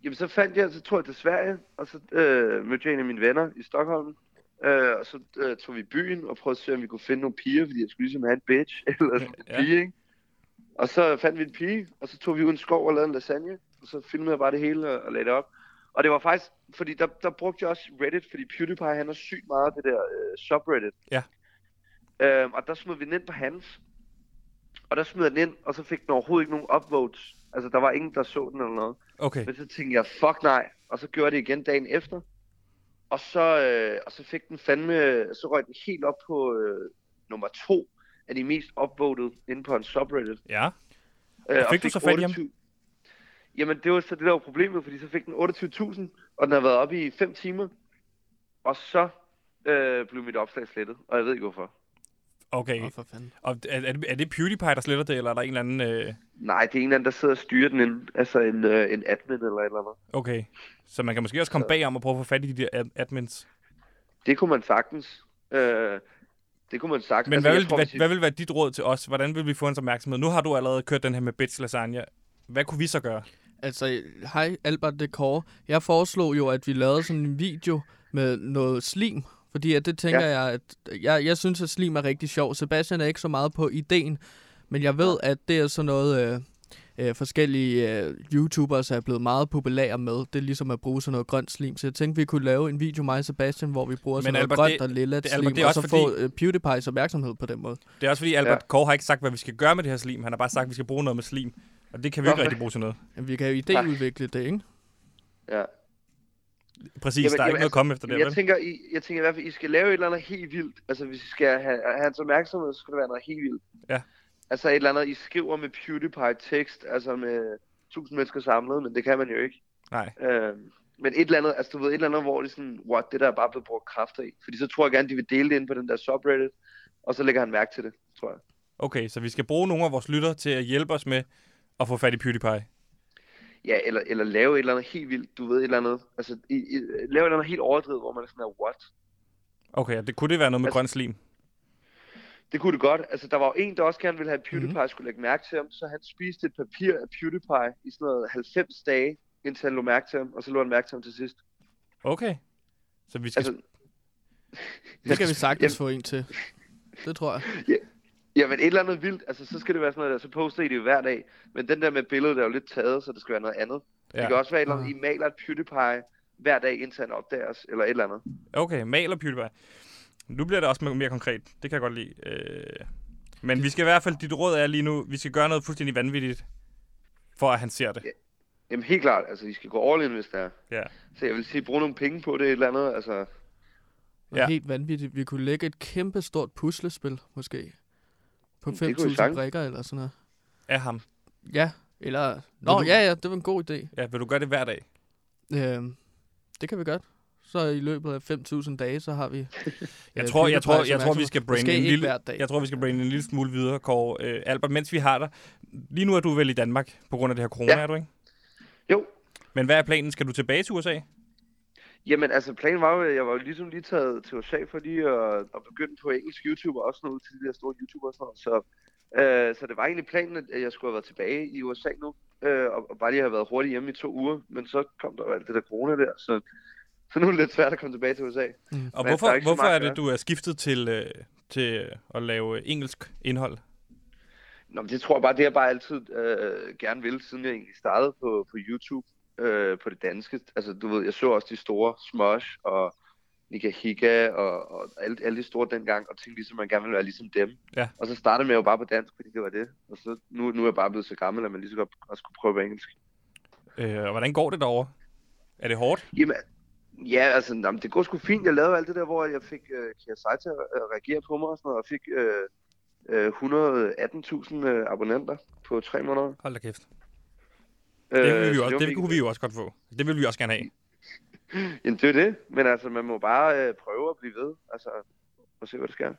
S5: Jamen så fandt jeg, så tog jeg til Sverige, og så øh, mødte jeg en af mine venner i Stockholm. Øh, og så øh, tog vi i byen og prøvede at se, om vi kunne finde nogle piger, fordi jeg skulle ligesom have en bitch, eller en
S1: Ja.
S5: pige, ikke? Og så fandt vi en pige, og så tog vi ud en skov og lavede en lasagne, og så filmede jeg bare det hele og, og lagde det op. Og det var faktisk, fordi der, der brugte jeg også Reddit, fordi PewDiePie, han har sygt meget af det der øh, subreddit.
S1: Ja.
S5: Øhm, og der smed vi den ind på hans. Og der smed jeg den ind, og så fik den overhovedet ikke nogen upvotes. Altså, der var ingen, der så den eller noget.
S1: Okay.
S5: Men så tænkte jeg, fuck nej. Og så gjorde jeg det igen dagen efter. Og så, øh, og så fik den fandme, så røg den helt op på øh, nummer to af de mest upvoted inde på en subreddit.
S1: Ja.
S5: Øh,
S1: fik du så fat?
S5: 28 Jamen, det var så det, der var problemet, fordi så fik den 28.000, og den har været oppe i 5 timer. Og så øh, blev mit opslag slettet, og jeg ved ikke hvorfor.
S1: Okay.
S2: Åh, for fanden.
S1: Og er, er, det, er det PewDiePie, der sletter det, eller er der en eller anden... Øh...
S5: Nej, det er en eller anden, der sidder og styrer den. Altså en, øh, en admin eller et eller andet.
S1: Okay. Så man kan måske også komme
S5: Så-
S1: bagom og prøve at få fat i de der ad- admins.
S5: Det kunne man sagtens. Øh, det kunne man sagtens.
S1: Men
S5: Altså,
S1: hvad, vil,
S5: tror,
S1: hvad, hvad vil være dit råd til os? Hvordan vil vi få hans opmærksomhed? Nu har du allerede kørt den her med bitch lasagne. Hvad kunne vi så gøre?
S2: Altså, hej Albert Decor. Jeg foreslog jo, at vi lavede sådan en video med noget slim. Fordi at det tænker
S5: Ja.
S2: jeg, at jeg, jeg synes, at slim er rigtig sjov. Sebastian er ikke så meget på ideen, men jeg ved, at det er sådan noget, øh, øh, forskellige øh, YouTubers er blevet meget populære med. Det er ligesom at bruge sådan noget grønt slim. Så jeg tænkte, vi kunne lave en video, mig og Sebastian, hvor vi bruger
S1: Men
S2: sådan noget
S1: Albert,
S2: grønt
S1: det-
S2: og lilla
S1: det-
S2: slim,
S1: Albert, det er
S2: og så
S1: også
S2: få
S1: fordi-
S2: øh, PewDiePie's opmærksomhed på den måde.
S1: Det er også fordi Albert
S5: ja.
S1: Kåre har ikke sagt, hvad vi skal gøre med det her slim. Han har bare sagt, at vi skal bruge noget med slim. Og det kan vi jo ikke rigtig bruge til noget.
S2: Men vi kan jo idéudvikle det, ikke?
S5: Ja.
S1: Præcis,
S5: Jamen,
S1: der er
S5: jamen,
S1: ikke noget at komme efter
S5: Jamen,
S1: det,
S5: jeg
S1: vel?
S5: tænker, I, jeg tænker i hvert fald, I skal lave et eller andet helt vildt. Altså, hvis I skal have, have hans opmærksomhed, så skal det være noget helt vildt.
S1: Ja.
S5: Altså et eller andet, I skriver med PewDiePie tekst, altså med tusind mennesker samlet, men det kan man jo ikke.
S1: Nej.
S5: Øhm, men et eller andet, altså du ved, et eller andet, hvor det er sådan, what, det der er bare blevet brugt kræfter i. Fordi så tror jeg gerne, de vil dele det ind på den der subreddit, og så lægger han mærke til det, tror jeg.
S1: Okay, så vi skal bruge nogle af vores lyttere til at hjælpe os med at få fat i PewDiePie.
S5: Ja, eller, eller lave et eller andet helt vildt, du ved, et eller andet. Altså, i, i, lave et eller andet helt overdrevet, hvor man er sådan her, what?
S1: Okay, det kunne det være noget med
S5: Altså-
S1: grøn slim?
S5: Det kunne det godt. Altså, der var jo en, der også gerne ville have, at PewDiePie
S1: Mhm.
S5: mm-hmm. skulle lægge mærke til ham, så han spiste et papir af PewDiePie i sådan noget 90 dage, indtil han lå mærke til ham, og så lå han mærke til ham til sidst.
S1: Okay. Så vi skal...
S5: Altså,
S2: Det kan vi sagtens
S5: Jamen-
S2: få en til. Det tror jeg.
S5: Jamen, et eller andet vildt, altså, så skal det være sådan noget der, så poster I det jo hver dag. Men den der med billedet, der er jo lidt taget, så det skal være noget andet. Ja. Det kan også være et eller andet, I maler et PewDiePie hver dag, indtil han opdager os, eller et eller andet.
S1: Okay, maler PewDiePie. Nu bliver det også mere- konkret. Det kan jeg godt lide. Øh... Men vi skal i hvert fald, dit råd er lige nu, vi skal gøre noget fuldstændig vanvittigt, for at han ser det.
S5: Jamen, helt klart, altså, I skal gå all in, hvis det er.
S1: Ja.
S5: Så jeg vil sige, brug nogle penge på det, et eller andet, altså...
S2: Ja.
S1: Ja.
S2: Helt vanvittigt. Vi kunne lægge et kæmpe stort puslespil, måske. På
S5: Det kunne vi
S2: 5.000
S5: sagtens.
S2: brikker eller sådan noget.
S1: Af ham.
S2: Ja, eller... Nå,
S1: du-
S2: ja, ja, det var en god idé.
S1: Ja, vil du gøre det hver dag?
S2: Øhm, det kan vi godt. Så i løbet af 5.000 dage, så har vi...
S1: Jeg
S2: øh,
S1: tror, jeg tror, jeg tror, vi skal
S2: Måske
S1: en lille, jeg tror, vi skal brain en lille smule videre, Kåre. Øh, Albert, mens vi har dig, lige nu er du vel i Danmark på grund af det her corona,
S5: Ja.
S1: er du ikke?
S5: Jo,
S1: Men hvad er planen? Skal du tilbage til USA?
S5: Jamen, altså, planen var jo, at jeg var jo ligesom lige taget til USA for lige at, at begynde på engelsk YouTube, og også ud til de der store YouTubere og sådan noget. Så, øh, så det var egentlig planen, at jeg skulle have været tilbage i USA nu, øh, og, og bare lige have været hurtigt hjemme i to uger. Men så kom der jo alt det der corona der, så, så nu er det lidt svært at komme tilbage til USA.
S1: Og
S5: Men der er
S1: hvorfor, hvorfor er det, du er skiftet til, øh, til at lave engelsk indhold?
S5: Nå, men det tror jeg bare, det jeg bare altid øh, gerne vil, siden jeg egentlig startede på, på YouTube, øh, på det danske. Altså, du ved, jeg så også de store Smosh og Nika Higa og, og alle, alle de store dengang, og tænkte ligesom, at man gerne ville være ligesom dem.
S1: Ja.
S5: Og så startede med jo bare på dansk, fordi det var det. Og så nu, nu er jeg bare blevet så gammel, at man lige så godt også kunne prøve på engelsk.
S1: Øh, og hvordan går det derovre? Er det hårdt?
S5: Jamen, ja, altså, jamen, det går sgu fint. Jeg lavede alt det der, hvor jeg fik øh, KSI til at øh, reagere på mig og sådan noget, og fik øh, øh, 118.000 øh, abonnenter på tre måneder.
S1: Hold da kæft.
S5: Øh,
S1: Det, vil vi, jo også, det
S5: mega
S1: kunne vi jo også godt få. Det vil vi også gerne have.
S5: Jamen, det er det. Men altså, man må bare øh, prøve at blive ved. Altså, og se, hvad der sker.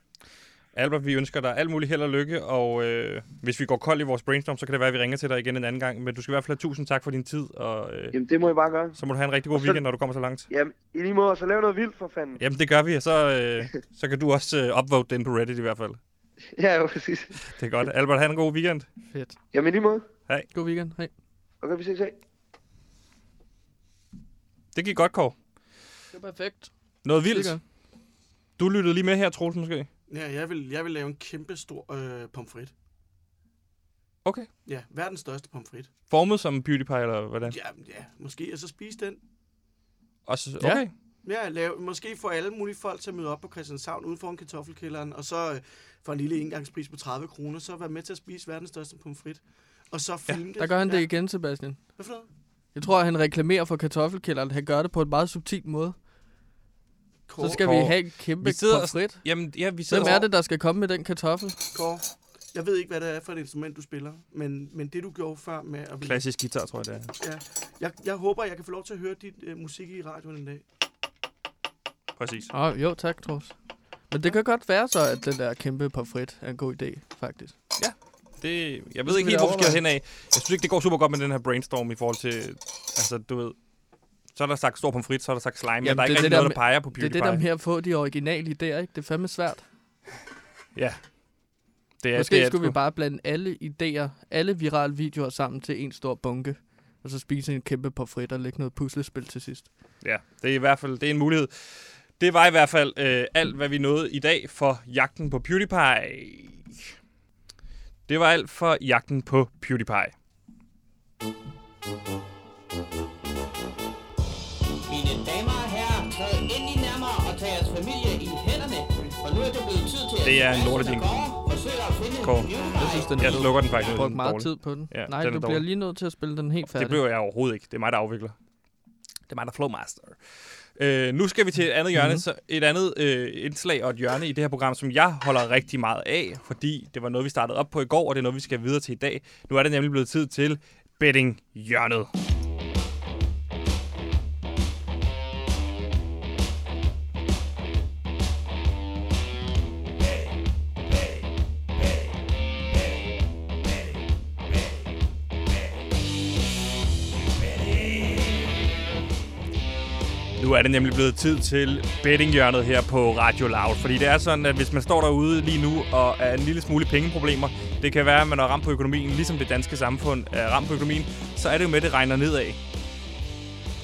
S1: Albert, vi ønsker dig alt muligt held og lykke, og øh, hvis vi går kold i vores brainstorm, så kan det være, at vi ringer til dig igen en anden gang. Men du skal i hvert fald have tusind tak for din tid, og øh,
S5: Jamen, det må I bare gøre.
S1: så må du have en rigtig god
S5: Og så-
S1: weekend, når du kommer så langt.
S5: Jamen, i lige måde, så lav noget vildt for fanden.
S1: Jamen, det gør vi, og så, øh, så kan du også øh, upvote den på Reddit i hvert fald.
S5: Ja, jo, præcis.
S1: Det er godt. Albert, have en god weekend.
S2: Fedt.
S5: Jamen, i lige måde.
S2: God weekend. Hej.
S5: Okay, vi ses af.
S1: Det gik godt, Kåre.
S2: Det er perfekt.
S1: Noget vildt.
S2: Sikkert.
S1: Du lyttede lige med her, Troels, måske?
S3: Ja, jeg vil, jeg vil lave en kæmpe stor øh, pomfrit.
S1: Okay.
S3: Ja, verdens største pomfrit.
S1: Formet som PewDiePie, eller hvordan?
S3: Ja, ja, måske, og så spise den.
S1: Og så,
S2: Ja.
S1: okay.
S3: Ja, lave, måske få alle mulige folk til at møde op på Christianshavn uden for en kartoffelkælderen, og så øh, for en lille engangspris på 30 kroner, så være med til at spise verdens største pomfrit. Og så filme det.
S2: Der gør han det
S3: Ja.
S2: igen, Sebastian.
S3: Hvad for noget?
S2: Jeg tror, han reklamerer for kartoffelkælderen. Han gør det på en meget subtil måde. Så skal vi
S1: Kåre.
S2: have en kæmpe
S1: Vi sidder og-
S2: pomfrit.
S1: Jamen, ja, vi sidder
S2: Hvem er det, der skal komme med den kartoffel?
S3: Kåre, jeg ved ikke, hvad det er for et instrument, du spiller, men, men det, du gjorde før med at...
S1: Klassisk guitar, tror jeg, det er.
S3: Ja, jeg, jeg håber, jeg kan få lov til at høre dit øh, musik i radioen en dag.
S1: Præcis.
S2: Oh, jo, tak, Troels. Men det kan godt være så, at den der kæmpe pomfrit er en god idé, faktisk.
S1: Det, jeg ved ikke
S2: vi
S1: helt, hvor vi skal hen af. Jeg synes ikke, det går super godt med den her brainstorm i forhold til... Altså, du ved... Så er der sagt stor pomfrit, så er der sagt slime, men
S2: Jamen,
S1: der er ikke rigtig
S2: der
S1: noget, der peger på
S2: Det er
S1: PewDiePie.
S2: det der med at få de originale idéer, ikke? Det er fandme svært.
S1: Ja. Det er,
S2: Måske
S1: det er,
S2: skulle vi bare blande alle idéer, alle virale videoer sammen til en stor bunke. Og så spise en kæmpe pomfrit og lægge noget puslespil til sidst.
S1: Ja, det er i hvert fald det er en mulighed. Det var i hvert fald øh, alt, hvad vi nåede i dag for jagten på PewDiePie. Det var alt for jagten på PewDiePie.
S6: Mine damer og herrer, træd endelig nærmere og tag jeres familie i hænderne. For nu er det blevet tid til at
S1: Det er en
S6: og Kåre.
S2: Jeg synes, den
S1: Jeg slukker den faktisk.
S2: har
S1: den
S2: brugt
S1: er
S2: meget
S1: dårlig.
S2: tid på den.
S1: Ja,
S2: Nej,
S1: den
S2: du bliver lige nødt til at spille den helt færdig.
S1: Det bliver jeg overhovedet ikke. Det er mig, der afvikler. Det er mig, der er flowmaster. Øh, nu skal vi til et andet hjørne,
S2: Mhm.
S1: så et andet øh, indslag og et hjørne i det her program, som jeg holder rigtig meget af, fordi det var noget, vi startede op på i går, og det er noget, vi skal videre til i dag. Nu er det nemlig blevet tid til betting-hjørnet. Er det nemlig blevet tid til bettinghjørnet her på Radio Loud. Fordi det er sådan, at hvis man står derude lige nu og er en lille smule pengeproblemer, det kan være, at man er ramt på økonomien, ligesom det danske samfund er ramt på økonomien, så er det jo med, at det regner nedad.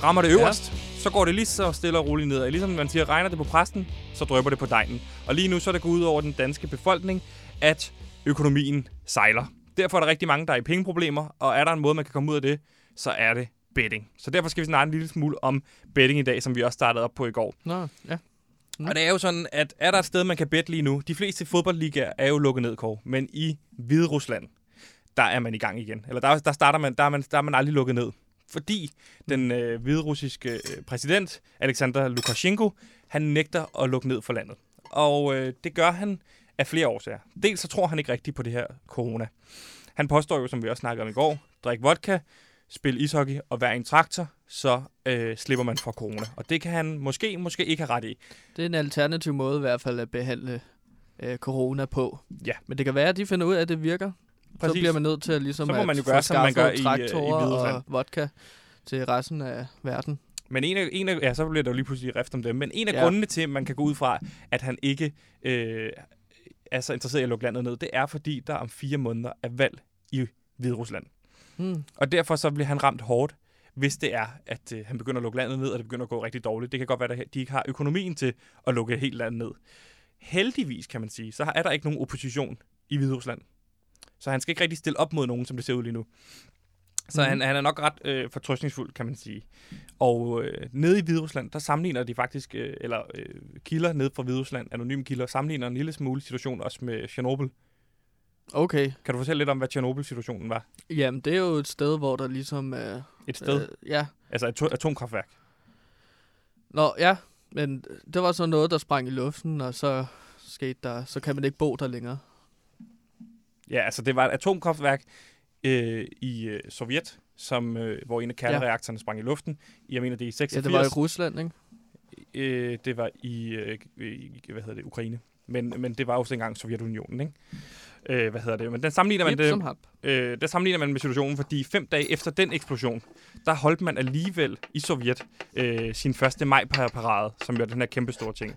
S1: Rammer det øverst, ja. så går det lige så stille og roligt nedad. Ligesom man siger, regner det på præsten, så drøber det på dejen. Og lige nu så er det gået ud over den danske befolkning, at økonomien sejler. Derfor er der rigtig mange, der er i pengeproblemer, og er der en måde, man kan komme ud af det, så er det betting. Så derfor skal vi snakke en lille smule om betting i dag, som vi også startede op på i går.
S2: Nå, ja.
S1: Mm. Og det er jo sådan, at er der et sted, man kan bette lige nu? De fleste fodboldligaer er jo lukket ned, Kåre. Men i Hvide Rusland, der er man i gang igen. Eller der, der, starter man, der, er man, der er man aldrig lukket ned. Fordi den øh, hviderussiske øh, præsident, Alexander Lukashenko, han nægter at lukke ned for landet. Og øh, det gør han af flere årsager. Dels så tror han ikke rigtigt på det her corona. Han påstår jo, som vi også snakkede om i går, drik vodka, spille ishockey og være i en traktor, så øh, slipper man for corona. Og det kan han måske, måske ikke have ret i.
S2: Det er en alternativ måde i hvert fald at behandle øh, corona på.
S1: Ja.
S2: Men det kan være, at de finder ud af, at det virker. Præcis. Så bliver man nødt til at ligesom
S1: Så må
S2: at
S1: man jo gøre, som man gør i, øh, i
S2: traktorer
S1: Hviderusland.
S2: og vodka til resten af verden.
S1: Men en af, en af, ja, så bliver der jo lige pludselig rift om dem. Men en af
S2: ja.
S1: grundene til, at man kan gå ud fra, at han ikke øh, er så interesseret i at lukke landet ned, det er, fordi der om fire måneder er valg i Hviderusland.
S2: Hmm.
S1: Og derfor så bliver han ramt hårdt, hvis det er, at øh, han begynder at lukke landet ned, og det begynder at gå rigtig dårligt. Det kan godt være, at de ikke har økonomien til at lukke helt landet ned. Heldigvis, kan man sige, så er der ikke nogen opposition i Hviderusland. Så han skal ikke rigtig stille op mod nogen, som det ser ud lige nu. Så
S2: Mhm.
S1: han, han er nok ret øh, fortrøstningsfuld, kan man sige. Og øh, nede i Hviderusland, der sammenligner de faktisk, øh, eller øh, kilder nede fra Hviderusland, anonyme kilder, sammenligner en lille smule situation også med Tjernobyl.
S2: Okay.
S1: Kan du fortælle lidt om, hvad Tjernobyl-situationen var?
S2: Jamen, det er jo et sted, hvor der ligesom... Øh,
S1: Et sted, øh.
S2: Øh, ja.
S1: altså et to- atomkraftværk.
S2: Nå, ja. Men det var så noget, der sprang i luften, og så skete der... Så kan man ikke bo der længere.
S1: Ja, altså det var et atomkraftværk øh, i øh, Sovjet, som, øh, hvor en af kernereaktorerne sprang i luften. Jeg mener, det er i 86.
S2: Ja, det var i Rusland, ikke?
S1: øh, det var i, øh, i, hvad hedder det, Ukraine. Men, men det var jo også engang Sovjetunionen, ikke? Øh, hvad hedder det? Men den sammenligner man det, øh, der sammenligner man med situationen, fordi fem dage efter den eksplosion, der holdt man alligevel i Sovjet øh, sin første maj-parade, som jo er den her kæmpe store ting.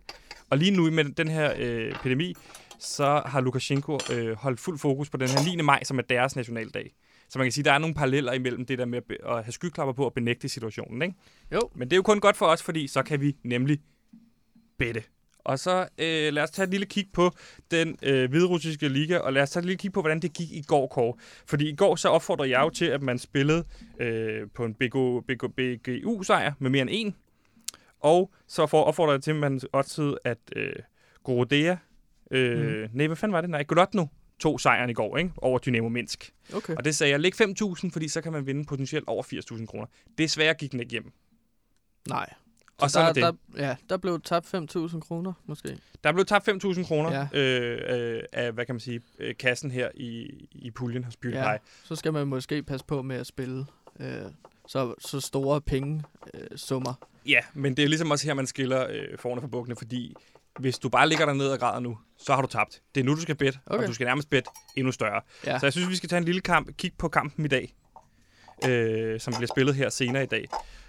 S1: Og lige nu med den her øh, epidemi, så har Lukashenko øh, holdt fuld fokus på den her 9. maj, som er deres nationaldag. Så man kan sige, der er nogle paralleller imellem det der med at have skyklapper på og benægte situationen. Ikke?
S2: Jo.
S1: Men det er jo kun godt for os, fordi så kan vi nemlig bette. Og så øh, lad os tage et lille kig på den øh, hviderussiske liga, og lad os tage et lille kig på, hvordan det gik i går, Kåre. Fordi i går så opfordrede jeg jo til, at man spillede øh, på en BGU, BGU-sejr med mere end en. Og så for opfordrede jeg til, at man oddsede, at øh, Gorodea, øh, mm. nej, hvad fanden var det? Nej, Golotno tog sejren i går, ikke? Over Dynamo Minsk.
S2: Okay.
S1: Og det sagde jeg, læg 5.000, fordi så kan man vinde potentielt over 80.000 kroner. Desværre gik den ikke hjem.
S2: Nej.
S1: Og så
S2: der,
S1: er det.
S2: Der, ja, der blev tabt 5.000 kroner, måske.
S1: Der blev tabt 5.000 kroner
S2: Ja.
S1: øh, øh, af, hvad kan man sige, øh, kassen her i, i puljen hos Beauty
S2: Ja. Så skal man måske passe på med at spille øh, så, så store penge øh, summer.
S1: Ja, men det er ligesom også her, man skiller øh, forne fra bukkene, fordi hvis du bare ligger dernede og græder nu, så har du tabt. Det er nu, du skal bet, okay. Og du skal nærmest bet endnu større.
S2: Ja.
S1: Så jeg synes, vi skal tage en lille kamp, kig på kampen i dag, øh, som bliver spillet her senere i dag.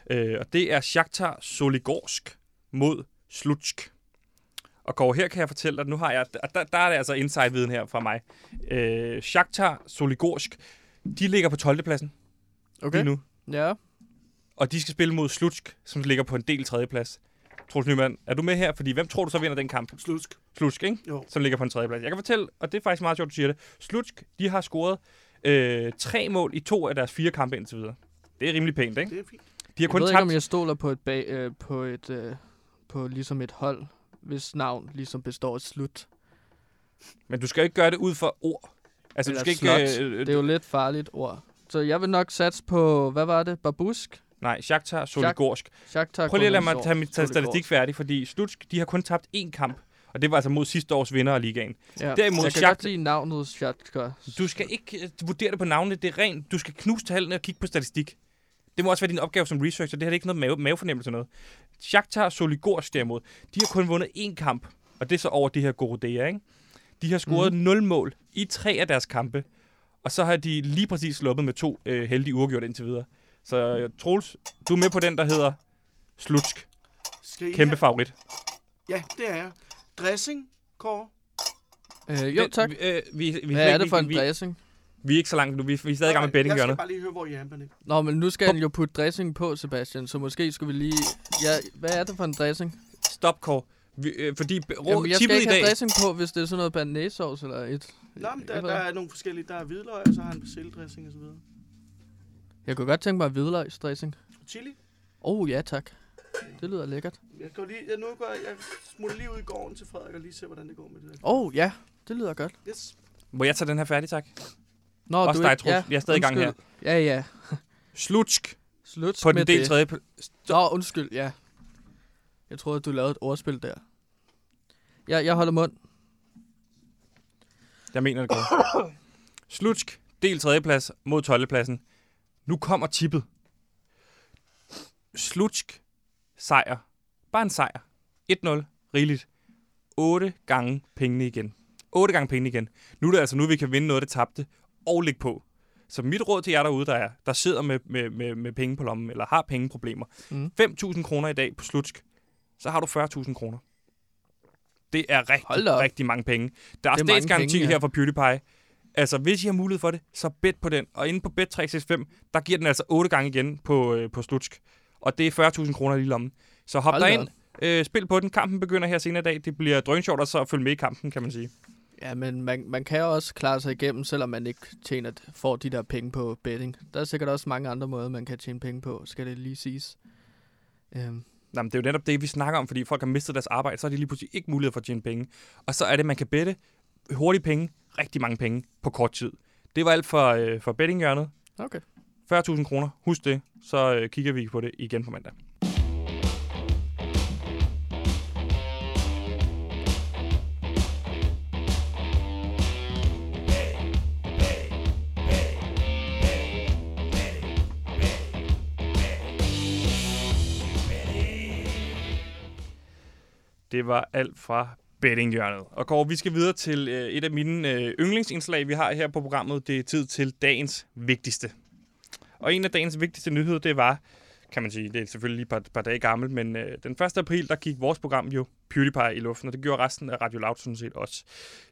S1: Øh, og det er Shakhtar Soligorsk mod Slutsk. Og Kåre, her kan jeg fortælle dig, at nu har jeg, der, der, der er det altså inside-viden her fra mig. Øh, Shakhtar Soligorsk, de ligger på 12. pladsen
S2: Okay.
S1: lige nu.
S2: Ja.
S1: Og de skal spille mod Slutsk, som ligger på en del tredjeplads. Troels Nyman, er du med her? Fordi hvem tror du så vinder den kamp?
S3: Slutsk.
S1: Slutsk, ikke?
S3: Jo.
S1: Som ligger på en tredjeplads. Jeg kan fortælle, og det er faktisk meget sjovt, du siger det. Slutsk, de har scoret øh, tre mål i to af deres fire kampe indtil videre. Det er rimelig pænt, ikke?
S3: Det er fint.
S1: De har
S2: Jeg
S1: kun
S2: ved ikke, om
S1: tabt...
S2: jeg stoler på et, bag, øh, på et øh, på ligesom et hold, hvis navn ligesom består af slut.
S1: Men du skal ikke gøre det ud for ord. Altså, du
S2: Eller
S1: skal ikke...
S2: slot.
S1: Øh,
S2: Det er jo lidt farligt ord. Så jeg vil nok satse på, hvad var det? Babusk?
S1: Nej, Shakhtar Soligorsk.
S2: Shakhtar
S1: Prøv lige at lade mig tage mit statistik færdig, fordi Slutsk, de har kun tabt én kamp. Og det var altså mod sidste års vinder af ligaen.
S2: Ja.
S1: Derimod
S2: jeg kan
S1: Shak-
S2: godt lide navnet Shakhtar.
S1: Du skal ikke øh, vurdere det på navnene. Det er rent. Du skal knuse tallene og kigge på statistik. Det må også være din opgave som researcher. Det har ikke noget mave, mavefornemmelse eller noget. Shakhtar Soligorsk derimod, de har kun vundet én kamp. Og det er så over det her Gorodea, ikke? De har scoret
S2: Mhm.
S1: 0 mål i tre af deres kampe. Og så har de lige præcis sluppet med to øh, heldige uafgjort indtil videre. Så øh, Troels, du er med på den, der hedder Slutsk.
S3: Skal I
S1: Kæmpe
S3: have-
S1: favorit.
S3: Ja, det er jeg. Dressing, Kåre?
S2: Øh, jo, tak.
S1: Vi, øh, vi, vi,
S2: Hvad er det for en
S1: vi,
S2: dressing?
S1: Vi er ikke så langt nu. Vi, vi er stadig i gang med
S3: Jeg
S1: bettinghjørnet.
S3: skal bare lige høre, hvor I er, Benny.
S2: Nå, men nu skal han jo putte dressing på, Sebastian, så måske skulle vi lige... Ja, hvad er det for en dressing?
S1: Stop, Kåre. Vi, øh, fordi rå,
S2: Jamen, jeg skal
S1: tippet i
S2: ikke have
S1: dag...
S2: dressing på, hvis det er sådan noget banæssauce eller et...
S3: Nå, men der,
S2: jeg,
S3: der
S2: ikke.
S3: er nogle forskellige. Der er hvidløg, og så har han persildressing og så videre.
S2: jeg kunne godt tænke mig hvidløgsdressing.
S3: Chili?
S2: Oh, ja tak. Det lyder lækkert.
S3: Jeg går lige, jeg, nu går jeg, jeg smutter lige ud i gården til Frederik og lige se, hvordan det går med det der.
S2: Oh, ja. Det lyder godt.
S3: Yes.
S1: Må jeg tage den her færdig, tak?
S2: Nå,
S1: Også
S2: du
S1: dig,
S2: ikke-
S1: Troels. Jeg er stadig i gang
S2: undskyld. Ja, ja.
S1: Slutsk
S2: Slut
S1: på den del tredje...
S2: Nå, undskyld, ja. Jeg troede, du lavede et ordspil der. Ja, jeg holder mund.
S1: Jeg mener det godt. Slutsk, del tredje plads mod 12. pladsen. Nu kommer tippet. Slutsk sejr. Bare en sejr. 1-0. Rigeligt. 8 gange pengene igen. 8 gange pengene igen. Nu er det altså nu, vi kan vinde noget, det tabte, og lægge på. Så mit råd til jer derude, der, er, der sidder med, med, med, med penge på lommen, eller har pengeproblemer.
S2: Mm.
S1: 5.000 kroner i dag på slutsk, så har du 40.000 kroner. Det er rigtig, rigtig mange penge. Der er,
S2: Det er
S1: statsgaranti
S2: penge, ja.
S1: her for PewDiePie. Altså, hvis I har mulighed for det, så bet på den. Og inde på Bet365, der giver den altså 8 gange igen på, øh, på slutsk. Og det er 40.000 kroner lige i lommen. Så hop
S2: Hold
S1: derind, øh, spil på den. Kampen begynder her senere i dag. Det bliver drønsjovt at så følge med i kampen, kan man sige.
S2: Ja, men man, man kan også klare sig igennem, selvom man ikke tjener, får de der penge på betting. Der er sikkert også mange andre måder, man kan tjene penge på, skal det lige siges. Øhm,
S1: Nå, men det er jo netop det, vi snakker om, fordi folk har mistet deres arbejde, så har de lige pludselig ikke mulighed for at tjene penge. Og så er det, man kan bette hurtige penge, rigtig mange penge på kort tid. Det var alt for, øh, for bettinghjørnet.
S2: okay.
S1: 40.000 kroner, husk det, så øh, kigger vi på det igen på mandag. Det var alt fra bettinghjørnet. Og Kåre, vi skal videre til øh, et af mine øh, yndlingsindslag, vi har her på programmet. Det er tid til dagens vigtigste. Og en af dagens vigtigste nyheder, det var, kan man sige, det er selvfølgelig lige et par, par dage gammelt, men øh, den 1. april, der gik vores program jo PewDiePie i luften, og det gjorde resten af Radio Loud sådan set også.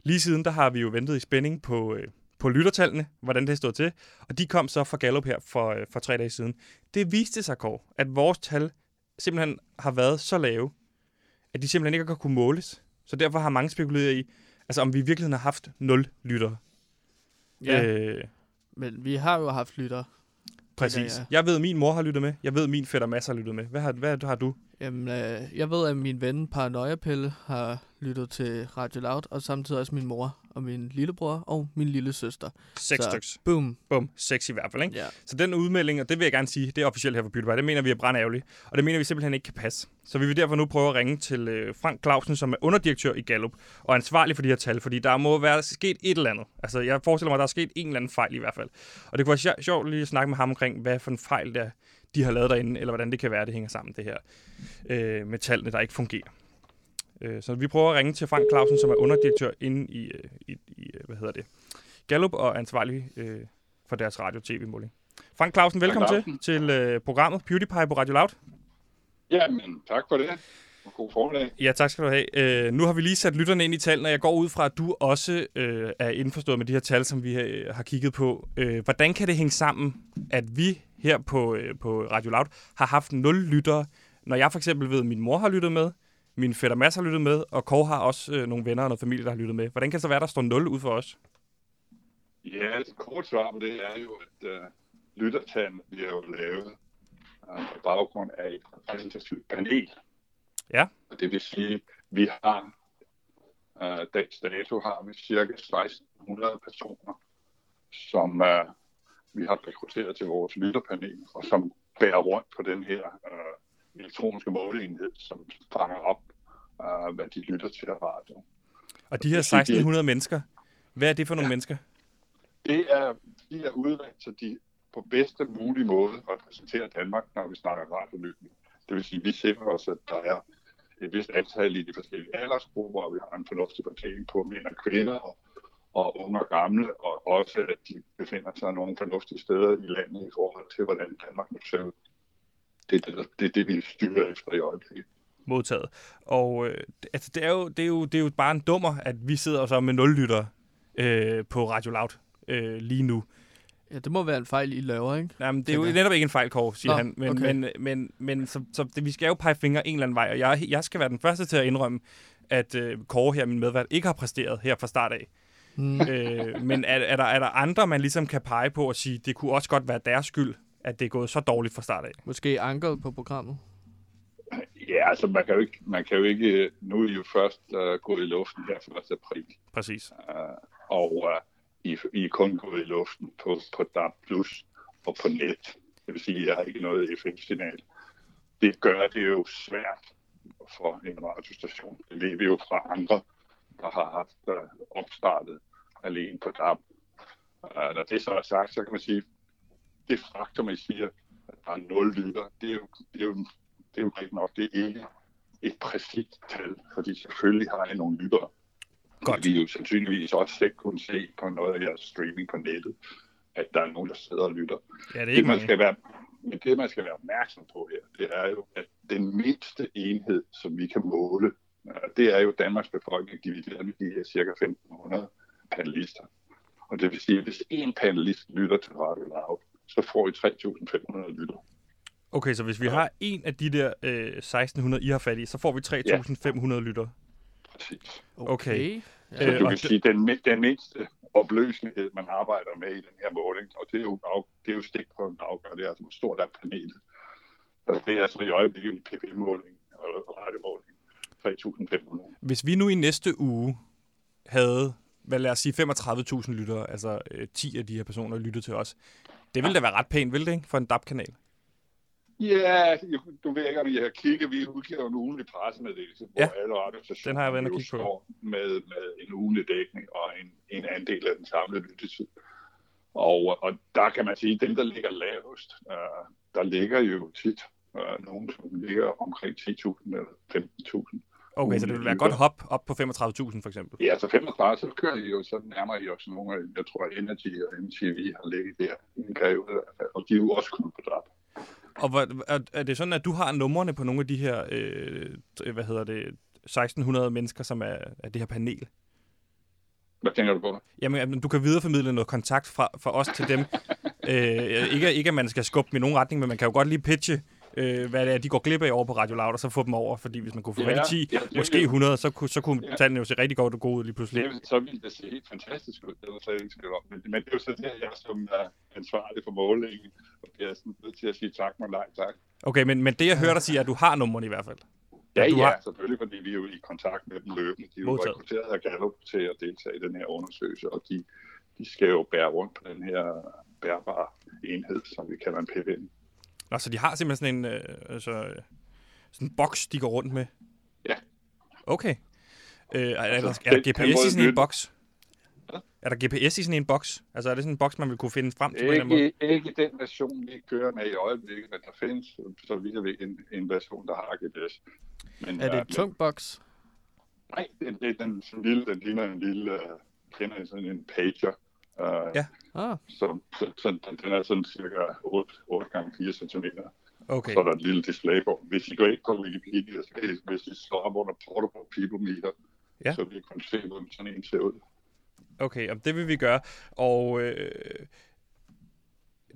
S1: Lige siden, der har vi jo ventet i spænding på, øh, på lyttertallene, hvordan det stod til, og de kom så fra Gallup her for, øh, for tre dage siden. Det viste sig, Kåre, at vores tal simpelthen har været så lave, at de simpelthen ikke har kunne måles. Så derfor har mange spekuleret i, altså om vi i virkeligheden har haft 0 lyttere.
S2: Ja,
S1: Øh,
S2: men vi har jo haft lytter.
S1: præcis.
S2: ja.
S1: Jeg ved, at min mor har lyttet med. Jeg ved, at min fætter masser har lyttet med. Hvad har, hvad har du?
S2: Jamen, øh, jeg ved, at min ven Paranoia-pille har lyttet til Radio Loud, og samtidig også min mor og min lillebror og min lille søster.
S1: Seks
S2: Så-. Boom.
S1: Bum. Seks i hvert fald, ikke?
S2: Ja.
S1: Så den udmelding, og det vil jeg gerne sige, det er officielt her for PewDiePie, det mener vi er brandærgerligt. Og det mener vi simpelthen ikke kan passe. Så vi vil derfor nu prøve at ringe til øh, Frank Clausen, som er underdirektør i Gallup, og ansvarlig for de her tal, fordi der må være sket et eller andet. Altså, jeg forestiller mig, at der er sket en eller anden fejl i hvert fald. Og det kunne være sjo- sjovt lige at snakke med ham omkring, hvad for en fejl der de har lavet derinde, eller hvordan det kan være, det hænger sammen, det her øh, med tallene, der ikke fungerer. Øh, så vi prøver at ringe til Frank Clausen, som er underdirektør inde i, øh, i, i øh, hvad hedder det, Gallup og ansvarlig øh, for deres radio-tv-måling. Frank Clausen, velkommen
S7: Frank
S1: til, til øh, programmet PewDiePie på Radio Loud.
S7: Jamen, tak for det. God formiddag.
S1: Ja, tak skal du have. Øh, nu har vi lige sat lytterne ind i tallene, og jeg går ud fra, at du også øh, er indforstået med de her tal, som vi øh, har kigget på. Øh, hvordan kan det hænge sammen, at vi her på, øh, på Radio Loud har haft 0 lyttere, når jeg for eksempel ved, at min mor har lyttet med, min fætter Mads har lyttet med, og Kåre har også øh, nogle venner og noget familie, der har lyttet med. Hvordan kan det så være, der står 0 ud for os?
S7: Ja, et kort svar på det er jo, at uh, lyttertallene bliver jo lavet uh, på baggrund af et repræsentativt panel.
S1: Ja.
S7: Og det vil sige, at vi har, uh, dags dato har vi cirka 1600 personer, som uh, vi har rekrutteret til vores lytterpanel, og som bærer rundt på den her uh, elektroniske måleenhed, som fanger op, uh, hvad de lytter til af radio.
S1: Og de her
S7: Det synes jeg-
S1: 1600 mennesker, hvad er det for nogle ja. mennesker?
S7: Det er, de er udvalgt, så de på bedste mulige måde repræsenterer Danmark, når vi snakker radiolytning. Det vil sige, at vi sikrer os, at der er et vist antal i de forskellige aldersgrupper, og vi har en fornuftig fordeling på mænd og kvinder, og, og unge og gamle, og også at de befinder sig nogle fornuftige steder i landet i forhold til, hvordan Danmark nu ser ud. Det er det, det, det vi styrer efter i øjeblikket.
S1: modtaget. Og øh, det- altså, det, er jo, det, er jo, det er jo bare en dummer, at vi sidder så med nul lyttere øh, på Radio Loud øh, lige nu.
S2: Ja, det må være en fejl, I laver, ikke?
S1: Jamen, det er jo
S2: jeg.
S1: netop ikke en fejl, Kåre, siger
S2: Nå,
S1: han. Men,
S2: okay.
S1: men, men, men så, så det, vi skal jo pege fingre en eller anden vej, og jeg, jeg skal være den første til at indrømme, at øh, Kåre her, min medvært, ikke har præsteret her fra start af.
S2: Mm.
S1: øh, men er, er, der, er der andre, man ligesom kan pege på og sige, det kunne også godt være deres skyld, at det er gået så dårligt fra start af?
S2: Måske ankeret på programmet.
S7: Ja, altså man kan jo ikke, man kan jo ikke nu er I jo først uh, gået i luften her 1. april.
S1: Præcis.
S7: Uh, og uh, I, I er kun gået i luften på, på DAB Plus og på net. Det vil sige, at jeg har ikke noget FM-signal. Det gør det jo svært for en radiostation. Det ved vi jo fra andre, der har haft uh, opstartet alene på DAB. Uh, når det så er sagt, så kan man sige, det faktum, at I siger, at der er nul lytter, det er jo, det er jo, det er jo rigtig nok, det er ikke et præcist tal, fordi selvfølgelig har I nogle lyttere.
S1: Godt.
S7: Vi jo sandsynligvis også selv kunne se på noget af jeres streaming på nettet, at der er nogen, der sidder og lytter.
S1: Ja, det er
S7: Det,
S1: ikke
S7: man
S1: mange.
S7: skal være, men det, man skal være opmærksom på her, det er jo, at den mindste enhed, som vi kan måle, øh, det er jo Danmarks befolkning divideret med de her cirka 1.500 panelister. Og det vil sige, at hvis en panelist lytter til Radio Loud, så får I 3.500 lytter.
S1: Okay, så hvis vi har en af de der øh, 1600, I har fat i, så får vi 3500 lytter.
S7: Præcis.
S1: Okay.
S7: Så
S1: Øh,
S7: du
S1: og
S7: kan sige, den, den mindste opløselighed, man arbejder med i den her måling, og det er jo, af, det er jo stikprøven, der afgør det, er, altså hvor stort er panelet. Og det er altså i øjeblikket en PPM-måling og radiomåling. 3.500.
S1: Hvis vi nu i næste uge havde, hvad lad os sige, 35.000 lyttere, altså øh, 10 af de her personer lyttede til os, det ville da være ret pænt, ville det ikke, for en DAB-kanal?
S7: Ja, du ved ikke, om I har kigget. Vi udgiver en ugenlig pressemeddelelse, hvor
S1: Ja,
S7: alle radiostationer
S1: den har jeg været kigge på.
S7: med, med en ugenlig dækning og en, en andel af den samlede lyttetid. Og, og der kan man sige, at dem, der ligger lavest, uh, der ligger jo tit uh, nogen, som ligger omkring 10.000 eller 15.000.
S1: Okay, så det ville være godt hop op på 35.000 for eksempel.
S7: Ja, så 35, så kører I jo, så nærmer I også nogle af, jeg tror, Energy og MTV har ligget der i en periode, og de er jo også kommet på drab.
S1: Og hvor, er, det sådan, at du har numrene på nogle af de her, øh, hvad hedder det, 1600 mennesker, som er, er det her panel?
S7: Hvad tænker du på?
S1: Jamen, jamen, du kan videreformidle noget kontakt fra, fra os til dem. øh, ikke, ikke, at man skal skubbe dem i nogen retning, men man kan jo godt lige pitche, øh, hvad det er, de går glip af over på Radio Loud, og så få dem over. Fordi hvis man kunne få
S7: Ja,
S1: ja, 10,
S7: ja, det er
S1: måske
S7: jo-
S1: 100, så kunne, så kunne
S7: Ja.
S1: tallene jo se rigtig godt og gode ud lige pludselig.
S7: Det, så ville det se helt fantastisk ud, det er der slet ikke tvivl om. Men, men det er jo så der, jeg som er ansvarlig for målingen, og bliver sådan nødt til at sige tak, men nej tak.
S1: Okay, men, men det jeg hører dig sige, er, at du har numrene i hvert fald.
S7: Ja,
S1: du
S7: ja,
S1: har-
S7: selvfølgelig, fordi vi er jo i kontakt med dem løbende. De er jo
S1: Modtaget.
S7: rekrutteret af Gallup til at deltage i den her undersøgelse, og de, de skal jo bære rundt på den her bærbare enhed, som vi kalder en PVN.
S1: Nå, så de har simpelthen sådan en, øh, altså, øh, sådan en boks, de går rundt med?
S7: Ja.
S1: Okay. Øh, er, er, der,
S7: Altså,
S1: er der
S7: den- den
S1: GPS i sådan en boks? Er der GPS i sådan en boks? Altså er det sådan en boks, man vil kunne finde frem til på en?
S7: Ikke, ikke den version, vi kører med i øjeblikket, men der findes, så vidt ved, en, en version, der har GPS. Men,
S2: Er det
S7: øh,
S2: et tung boks?
S7: Nej, det, det, den, sådan lille, den ligner en lille, uh, kender I sådan en pager. Uh,
S1: Ja.
S2: Ah,
S7: Så, så, så den, den er sådan cirka 8, 8 gange 4 cm.
S1: Okay.
S7: Så er der et lille display på. Hvis I går ind på Wikipedia, så hvis I slår op under Portable People Meter,
S1: Ja.
S7: så vil I kunne se, hvordan sådan en ser ud.
S1: Okay, og det vil vi gøre. Og øh,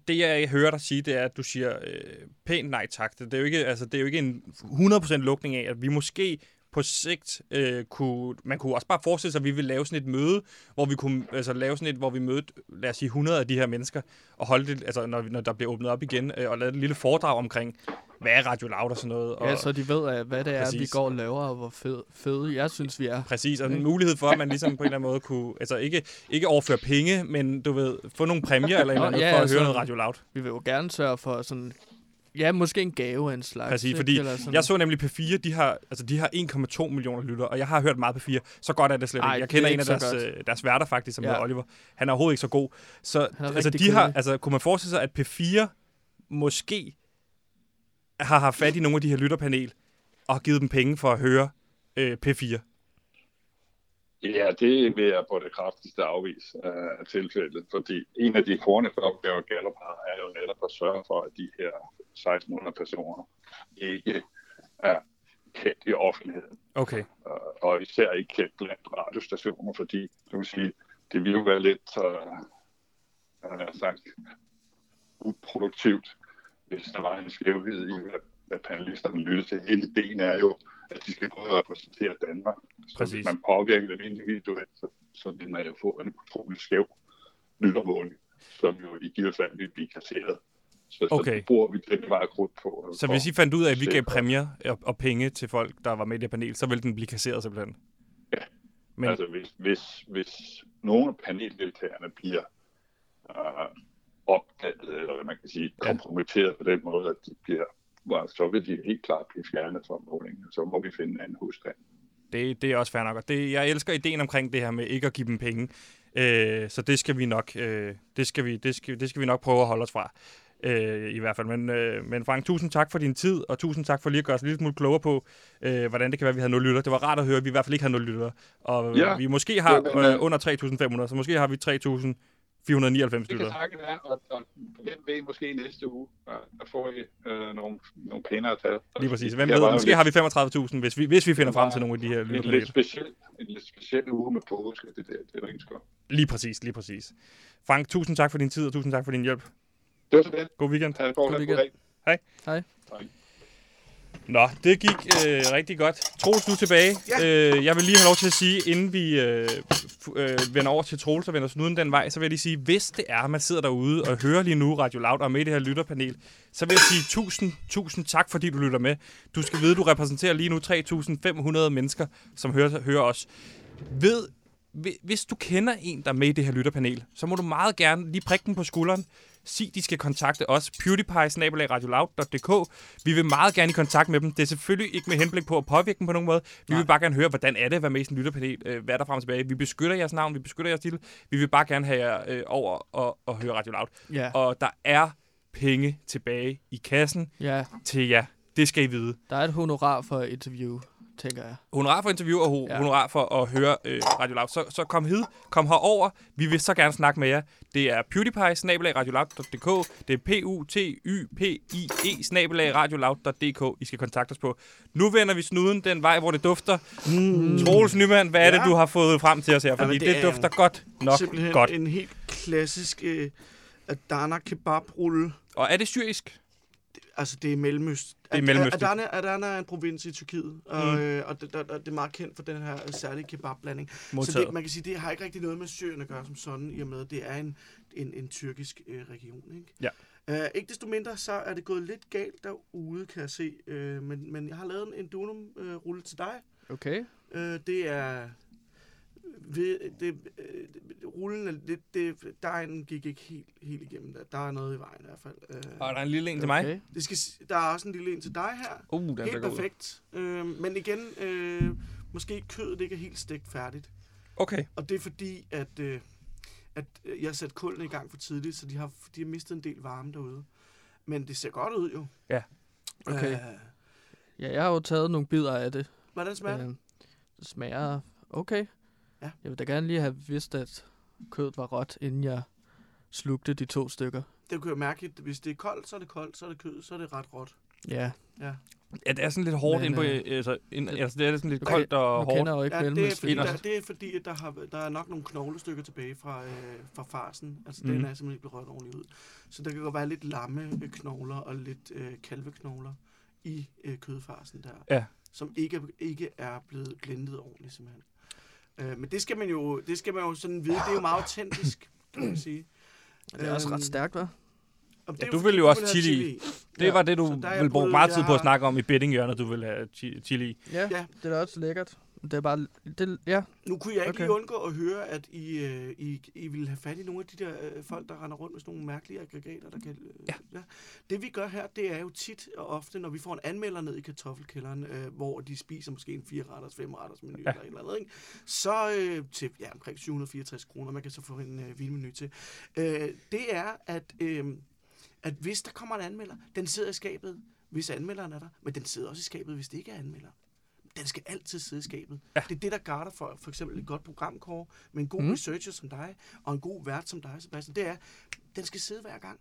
S1: det, jeg hører dig sige, det er, at du siger øh, pænt nej tak. Det er jo ikke, altså, det er jo ikke en 100% lukning af, at vi måske på sigt øh, kunne... Man kunne også bare forestille sig, at vi vil lave sådan et møde, hvor vi kunne altså, lave sådan et, hvor vi mødte, lad os sige, 100 af de her mennesker, og holde det, altså, når, når der bliver åbnet op igen, øh, og lave et lille foredrag omkring, hvad er Radio Loud og sådan noget. Og,
S2: ja, så de ved, at hvad det er, vi
S1: Præcis.
S2: går og laver, og hvor fed, fede jeg synes, vi er.
S1: Præcis, og en mulighed for, at man ligesom på en eller anden måde kunne, altså ikke, ikke overføre penge, men du ved, få nogle præmier eller eller andet
S2: ja,
S1: for at
S2: altså-
S1: høre noget Radio Loud.
S2: Vi vil jo gerne sørge for sådan... Ja, måske en gave af en slags.
S1: Præcis, fordi
S2: Eller sådan.
S1: jeg så nemlig P4, de har, altså de har 1,2 millioner lyttere, og jeg har hørt meget P4, så godt er det slet
S2: Ej,
S1: ikke. Jeg
S2: er
S1: kender en af deres,
S2: godt.
S1: øh, deres værter faktisk, som
S2: Ja.
S1: hedder Oliver. Han er overhovedet ikke så god. Så altså, de har, altså, kunne man forestille sig, at P4 måske har haft fat i nogle af de her lytterpanel, og har givet dem penge for at høre øh, P4?
S7: Ja, det vil jeg på det kraftigste afvise øh, af tilfældet, fordi en af de fornæste opgaver, Gallup har, er jo netop at sørge for, at de her 1600 personer ikke er kendt i offentligheden,
S1: Okay.
S7: øh, og især ikke kendt blandt radiostationer, fordi du kan sige, det vil jo være lidt øh, sagt, uproduktivt, hvis der var en skævhed i, hvad, hvad panelisterne lytter til. Hele ideen er jo, at de skal prøve at repræsentere Danmark. Så
S1: Præcis.
S7: hvis man påvirker dem individuelt, så, så vil man jo få en utrolig skæv lyttermåling, som jo i givet fald vil blive kasseret. Så,
S1: Okay.
S7: så bruger vi den vej krudt på.
S1: Så hvis I fandt ud af, at vi gav præmier og, og penge til folk, der var med i det panel, så ville den blive kasseret simpelthen?
S7: Ja.
S1: Men,
S7: Altså hvis, hvis, hvis nogle af paneldeltagerne bliver øh, opdaget, eller hvad man kan sige,
S1: Ja.
S7: kompromitteret på den måde, at de bliver, well, så vil de helt klart blive fjernet fra målingen. Så må vi finde en anden husstand.
S1: Det, det er også fair nok. Og det, jeg elsker ideen omkring det her med ikke at give dem penge. Øh, så det skal vi nok, øh, det skal vi, det skal, det skal vi nok prøve at holde os fra. Øh, I hvert fald. Men, øh, men Frank, tusind tak for din tid, og tusind tak for lige at gøre os lidt smule klogere på, øh, hvordan det kan være, at vi har nul lytter. Det var rart at høre, at vi i hvert fald ikke har nul lytter. Og
S7: Ja.
S1: vi måske har
S7: var-
S1: øh, under 3.500, så måske har vi 3.499
S7: Det kan
S1: lytter.
S7: sagtens være, og, og hvem ved måske næste uge, og der får I øh, nogle, nogle pænere tal.
S1: Lige præcis. Hvem
S7: Det
S1: ved, måske
S7: lidt-
S1: har vi 35.000, hvis vi, hvis vi finder
S7: Det
S1: frem til nogle af de her
S7: en lidt
S1: lytter.
S7: speciel, en lidt speciel uge med påske, det, der, det er skov.
S1: Lige præcis, lige præcis. Frank, tusind tak for din tid, og tusind tak for din hjælp.
S7: Det var så det.
S1: God weekend.
S7: Ha' en god
S2: weekend.
S7: dag.
S2: Hej.
S1: Nå, det gik øh, rigtig godt. Troels, du er tilbage.
S3: Ja.
S1: Øh, jeg vil lige have lov til at sige, inden vi øh, øh, vender over til Troels og vender snuden den vej, så vil jeg lige sige, hvis det er, man sidder derude og hører lige nu Radio Loud og med i det her lytterpanel, så vil jeg sige tusind, tusind tak, fordi du lytter med. Du skal vide, du repræsenterer lige nu 3.500 mennesker, som hører, hører os. Ved, hvi- hvis du kender en, der er med i det her lytterpanel, så må du meget gerne lige prikke den på skulderen. Sig, de skal kontakte os. pewdiepie Vi vil meget gerne i kontakt med dem. Det er selvfølgelig ikke med henblik på at påvirke dem på nogen måde. Vi vil bare gerne høre, hvordan er det at være med i en lytterpanel. Øh, hvad er der frem og tilbage? Vi beskytter jeres navn, vi beskytter jeres titel. Vi vil bare gerne have jer øh, over og, og høre Radio Loud.
S2: Ja,
S1: Og der er penge tilbage i kassen
S2: ja,
S1: til jer. Det skal I vide.
S2: der er et honorar for et interview, tænker jeg.
S1: Honorar for interview og ho-
S2: Ja.
S1: ja. honorar for at høre øh, Radio Loud. Så, så kom hid, kom herover. Vi vil så gerne snakke med jer. Det er pewdiepie, snabelag radioloud.dk. Det er p u t y p i e snabelag radioloud.dk. I skal kontakte os på. Nu vender vi snuden den vej, hvor det dufter. Mm. Troels Nyman, hvad er
S3: Ja.
S1: det, du har fået frem til os her? Fordi
S3: Jamen,
S1: det,
S3: det er
S1: dufter godt nok
S3: Simpelthen
S1: godt.
S3: en helt klassisk øh, Adana kebabrulle.
S1: Og er det syrisk?
S3: Altså, det er Mellemøst.
S1: Det er Mellemøsten.
S3: Adana, Adana er en provins i Tyrkiet, og,
S1: Mm.
S3: øh, og det, der, der, det er meget kendt for den her særlige kebabblanding. Så det, man kan sige, det har ikke rigtig noget med Syrien at gøre som sådan, i og med, at det er en, en, en tyrkisk øh, region. Ikke?
S1: Ja.
S3: Uh, ikke desto mindre, så er det gået lidt galt derude, kan jeg se. Uh, men, men jeg har lavet en Dunum-rulle til dig.
S2: Okay.
S3: Uh, det er... Ved, det, øh, rullen er lidt... Det, dejen gik ikke helt, helt igennem. Der, der er noget i vejen i hvert fald. Uh,
S1: Og er der en lille en til mig?
S2: Okay.
S3: det skal, der er også en lille en til dig her.
S1: Uh, den
S3: helt perfekt. Øh, men igen, øh, måske kødet ikke er helt stegt færdigt.
S1: Okay.
S3: Og det er fordi, at, øh, at jeg har sat kullene i gang for tidligt, så de har, de har mistet en del varme derude. Men det ser godt ud jo.
S1: Ja.
S2: Okay.
S3: Øh,
S2: Ja, jeg har jo taget nogle bidder af det.
S3: hvordan smager det?
S2: Øh, det smager okay.
S3: Ja.
S2: Jeg vil da gerne lige have vidst, at kødet var råt, inden jeg slugte de to stykker.
S3: Det kan jeg mærke, at hvis det er koldt, så er det koldt, så er det kød, så er det ret råt.
S2: Ja,
S3: Ja,
S1: Ja, det er sådan lidt hårdt ind på...
S2: øh,
S1: altså, ind, altså, det er sådan lidt koldt og hårdt.
S2: kender jeg jo ikke
S3: ja det, er fordi, der, det er fordi, at der, har, der er nok nogle knoglestykker tilbage fra, øh, fra farsen. Altså,
S1: Mhm.
S3: den er simpelthen ikke blevet rørt ordentligt ud. Så der kan godt være lidt lamme øh, knogler og lidt øh, kalveknogler i øh, kødfarsen der.
S1: Ja.
S3: Som ikke, er- ikke er blevet blendet ordentligt, simpelthen. Øh, men det skal man jo, det skal man jo sådan vide. Det er jo meget autentisk, kan man sige.
S2: Det er også
S3: Øhm,
S2: ret stærkt, hva'?
S3: Om
S1: Ja, du
S3: fordi,
S1: vil jo også chili i. Det
S3: Ja,
S1: var det, du ville bruge meget tid på at snakke om i bettinghjørnet, du vil have chi- chili i.
S2: Ja,
S3: Ja.
S2: det er da også lækkert. Det er bare... Det, ja,
S3: Nu kunne jeg ikke
S2: Okay.
S3: lige undgå at høre, at I, øh, I, I ville have fat i nogle af de der øh, folk, der render rundt med sådan nogle mærkelige aggregater. Der kan, øh,
S1: Ja.
S3: ja. Det vi gør her, det er jo tit og ofte, når vi får en anmelder ned i kartoffelkælderen, øh, hvor de spiser måske en 4-retters, 5-retters menu ja. eller et eller andet, ikke? så øh, til ja, omkring 764 kroner, man kan så få en øh, vinmenu til. Øh, det er, at, øh, at hvis der kommer en anmelder, den sidder i skabet, hvis anmelderen er der, men den sidder også i skabet, hvis det ikke er anmelder den skal altid sidde i skabet. Ja. Det er det, der garder for for eksempel et godt programkår med en god
S2: Mm.
S3: researcher som dig, og en god vært som dig, Sebastian. Det er, den skal sidde hver gang.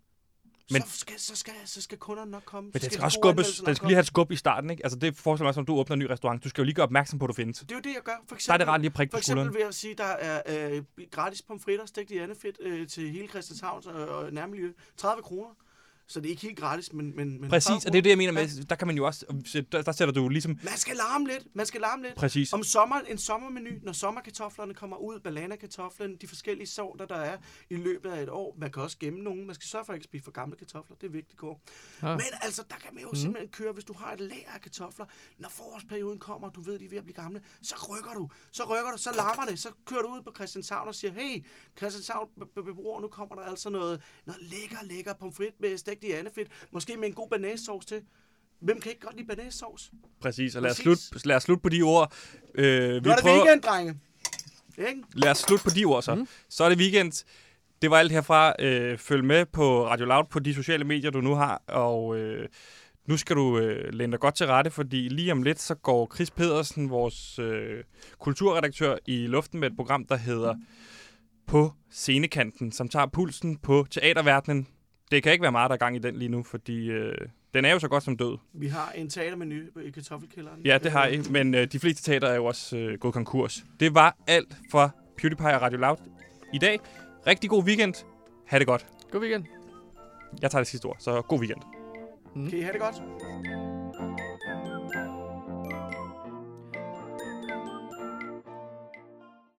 S1: Men-
S3: så, skal, så, skal, så skal kunderne nok komme.
S1: Men den skal
S3: de
S1: også skubbes. Den skal lige have et skub i starten, ikke? Altså, det forestiller mig, som du åbner en ny restaurant. Du skal jo lige gøre opmærksom på, at du findes.
S3: Det er jo det, jeg gør. For
S1: Så er
S3: eksempel,
S1: det rart lige at prikke
S3: for eksempel
S1: skulderen.
S3: ved at sige, der er øh, gratis pomfritter stegt i andefedt øh, til hele Christianshavns og, og nærmiljø. 30 kroner. Så det er ikke helt gratis, men... men, men
S1: Præcis,
S3: 30
S1: og det er det, jeg mener med, der kan man jo også, der, der sætter du ligesom,
S3: Man skal larme lidt. Man skal larme lidt.
S1: præcis,
S3: Om sommeren, en sommermenu, når sommerkartoflerne kommer ud, bananakartoflen, de forskellige sorter, der er i løbet af et år. Man kan også gemme nogen. Man skal sørge for at ikke spise for gamle kartofler. Det er vigtigt, går.
S2: Ja.
S3: Men altså, der kan man jo mm. simpelthen køre, hvis du har et lager af kartofler. Når forårsperioden kommer, og du ved, de er ved at blive gamle, så rykker du. Så rykker du, så larmer det. Så kører du ud på Christianshavn og siger, hey, Christianshavn be- be- beboer, nu kommer der altså noget, noget lækker, lækker pomfrit med stegt i andefedt. Måske med en god banæssauce til. Hvem kan ikke godt lide banæssauce?
S1: præcis. Og lad os,
S3: Præcis.
S1: slutte, lad os slutte på de ord. Øh, vi
S3: Nu er det
S1: prøver,
S3: weekend, drenge. Ikke?
S1: Lad os slutte på de ord så. Mm. Så er det weekend. Det var alt herfra. Øh, følg med på Radio Loud på de sociale medier, du nu har. Og øh, nu skal du øh, læne dig godt til rette, fordi lige om lidt, så går Chris Pedersen, vores øh, kulturredaktør, i luften med et program, der hedder På scenekanten, som tager pulsen på teaterverdenen. Det kan ikke være meget, der er gang i den lige nu, fordi øh, den er jo så godt som død.
S3: Vi har en teatermenu i kartoffelkælderen.
S1: Ja, det har I, men øh, de fleste teater er jo også øh, gået konkurs. Det var alt for PewDiePie og Radio Loud i dag. Rigtig god weekend. Ha' det godt.
S2: God weekend.
S1: Jeg tager det sidste ord, så god weekend.
S3: Kan I have det godt?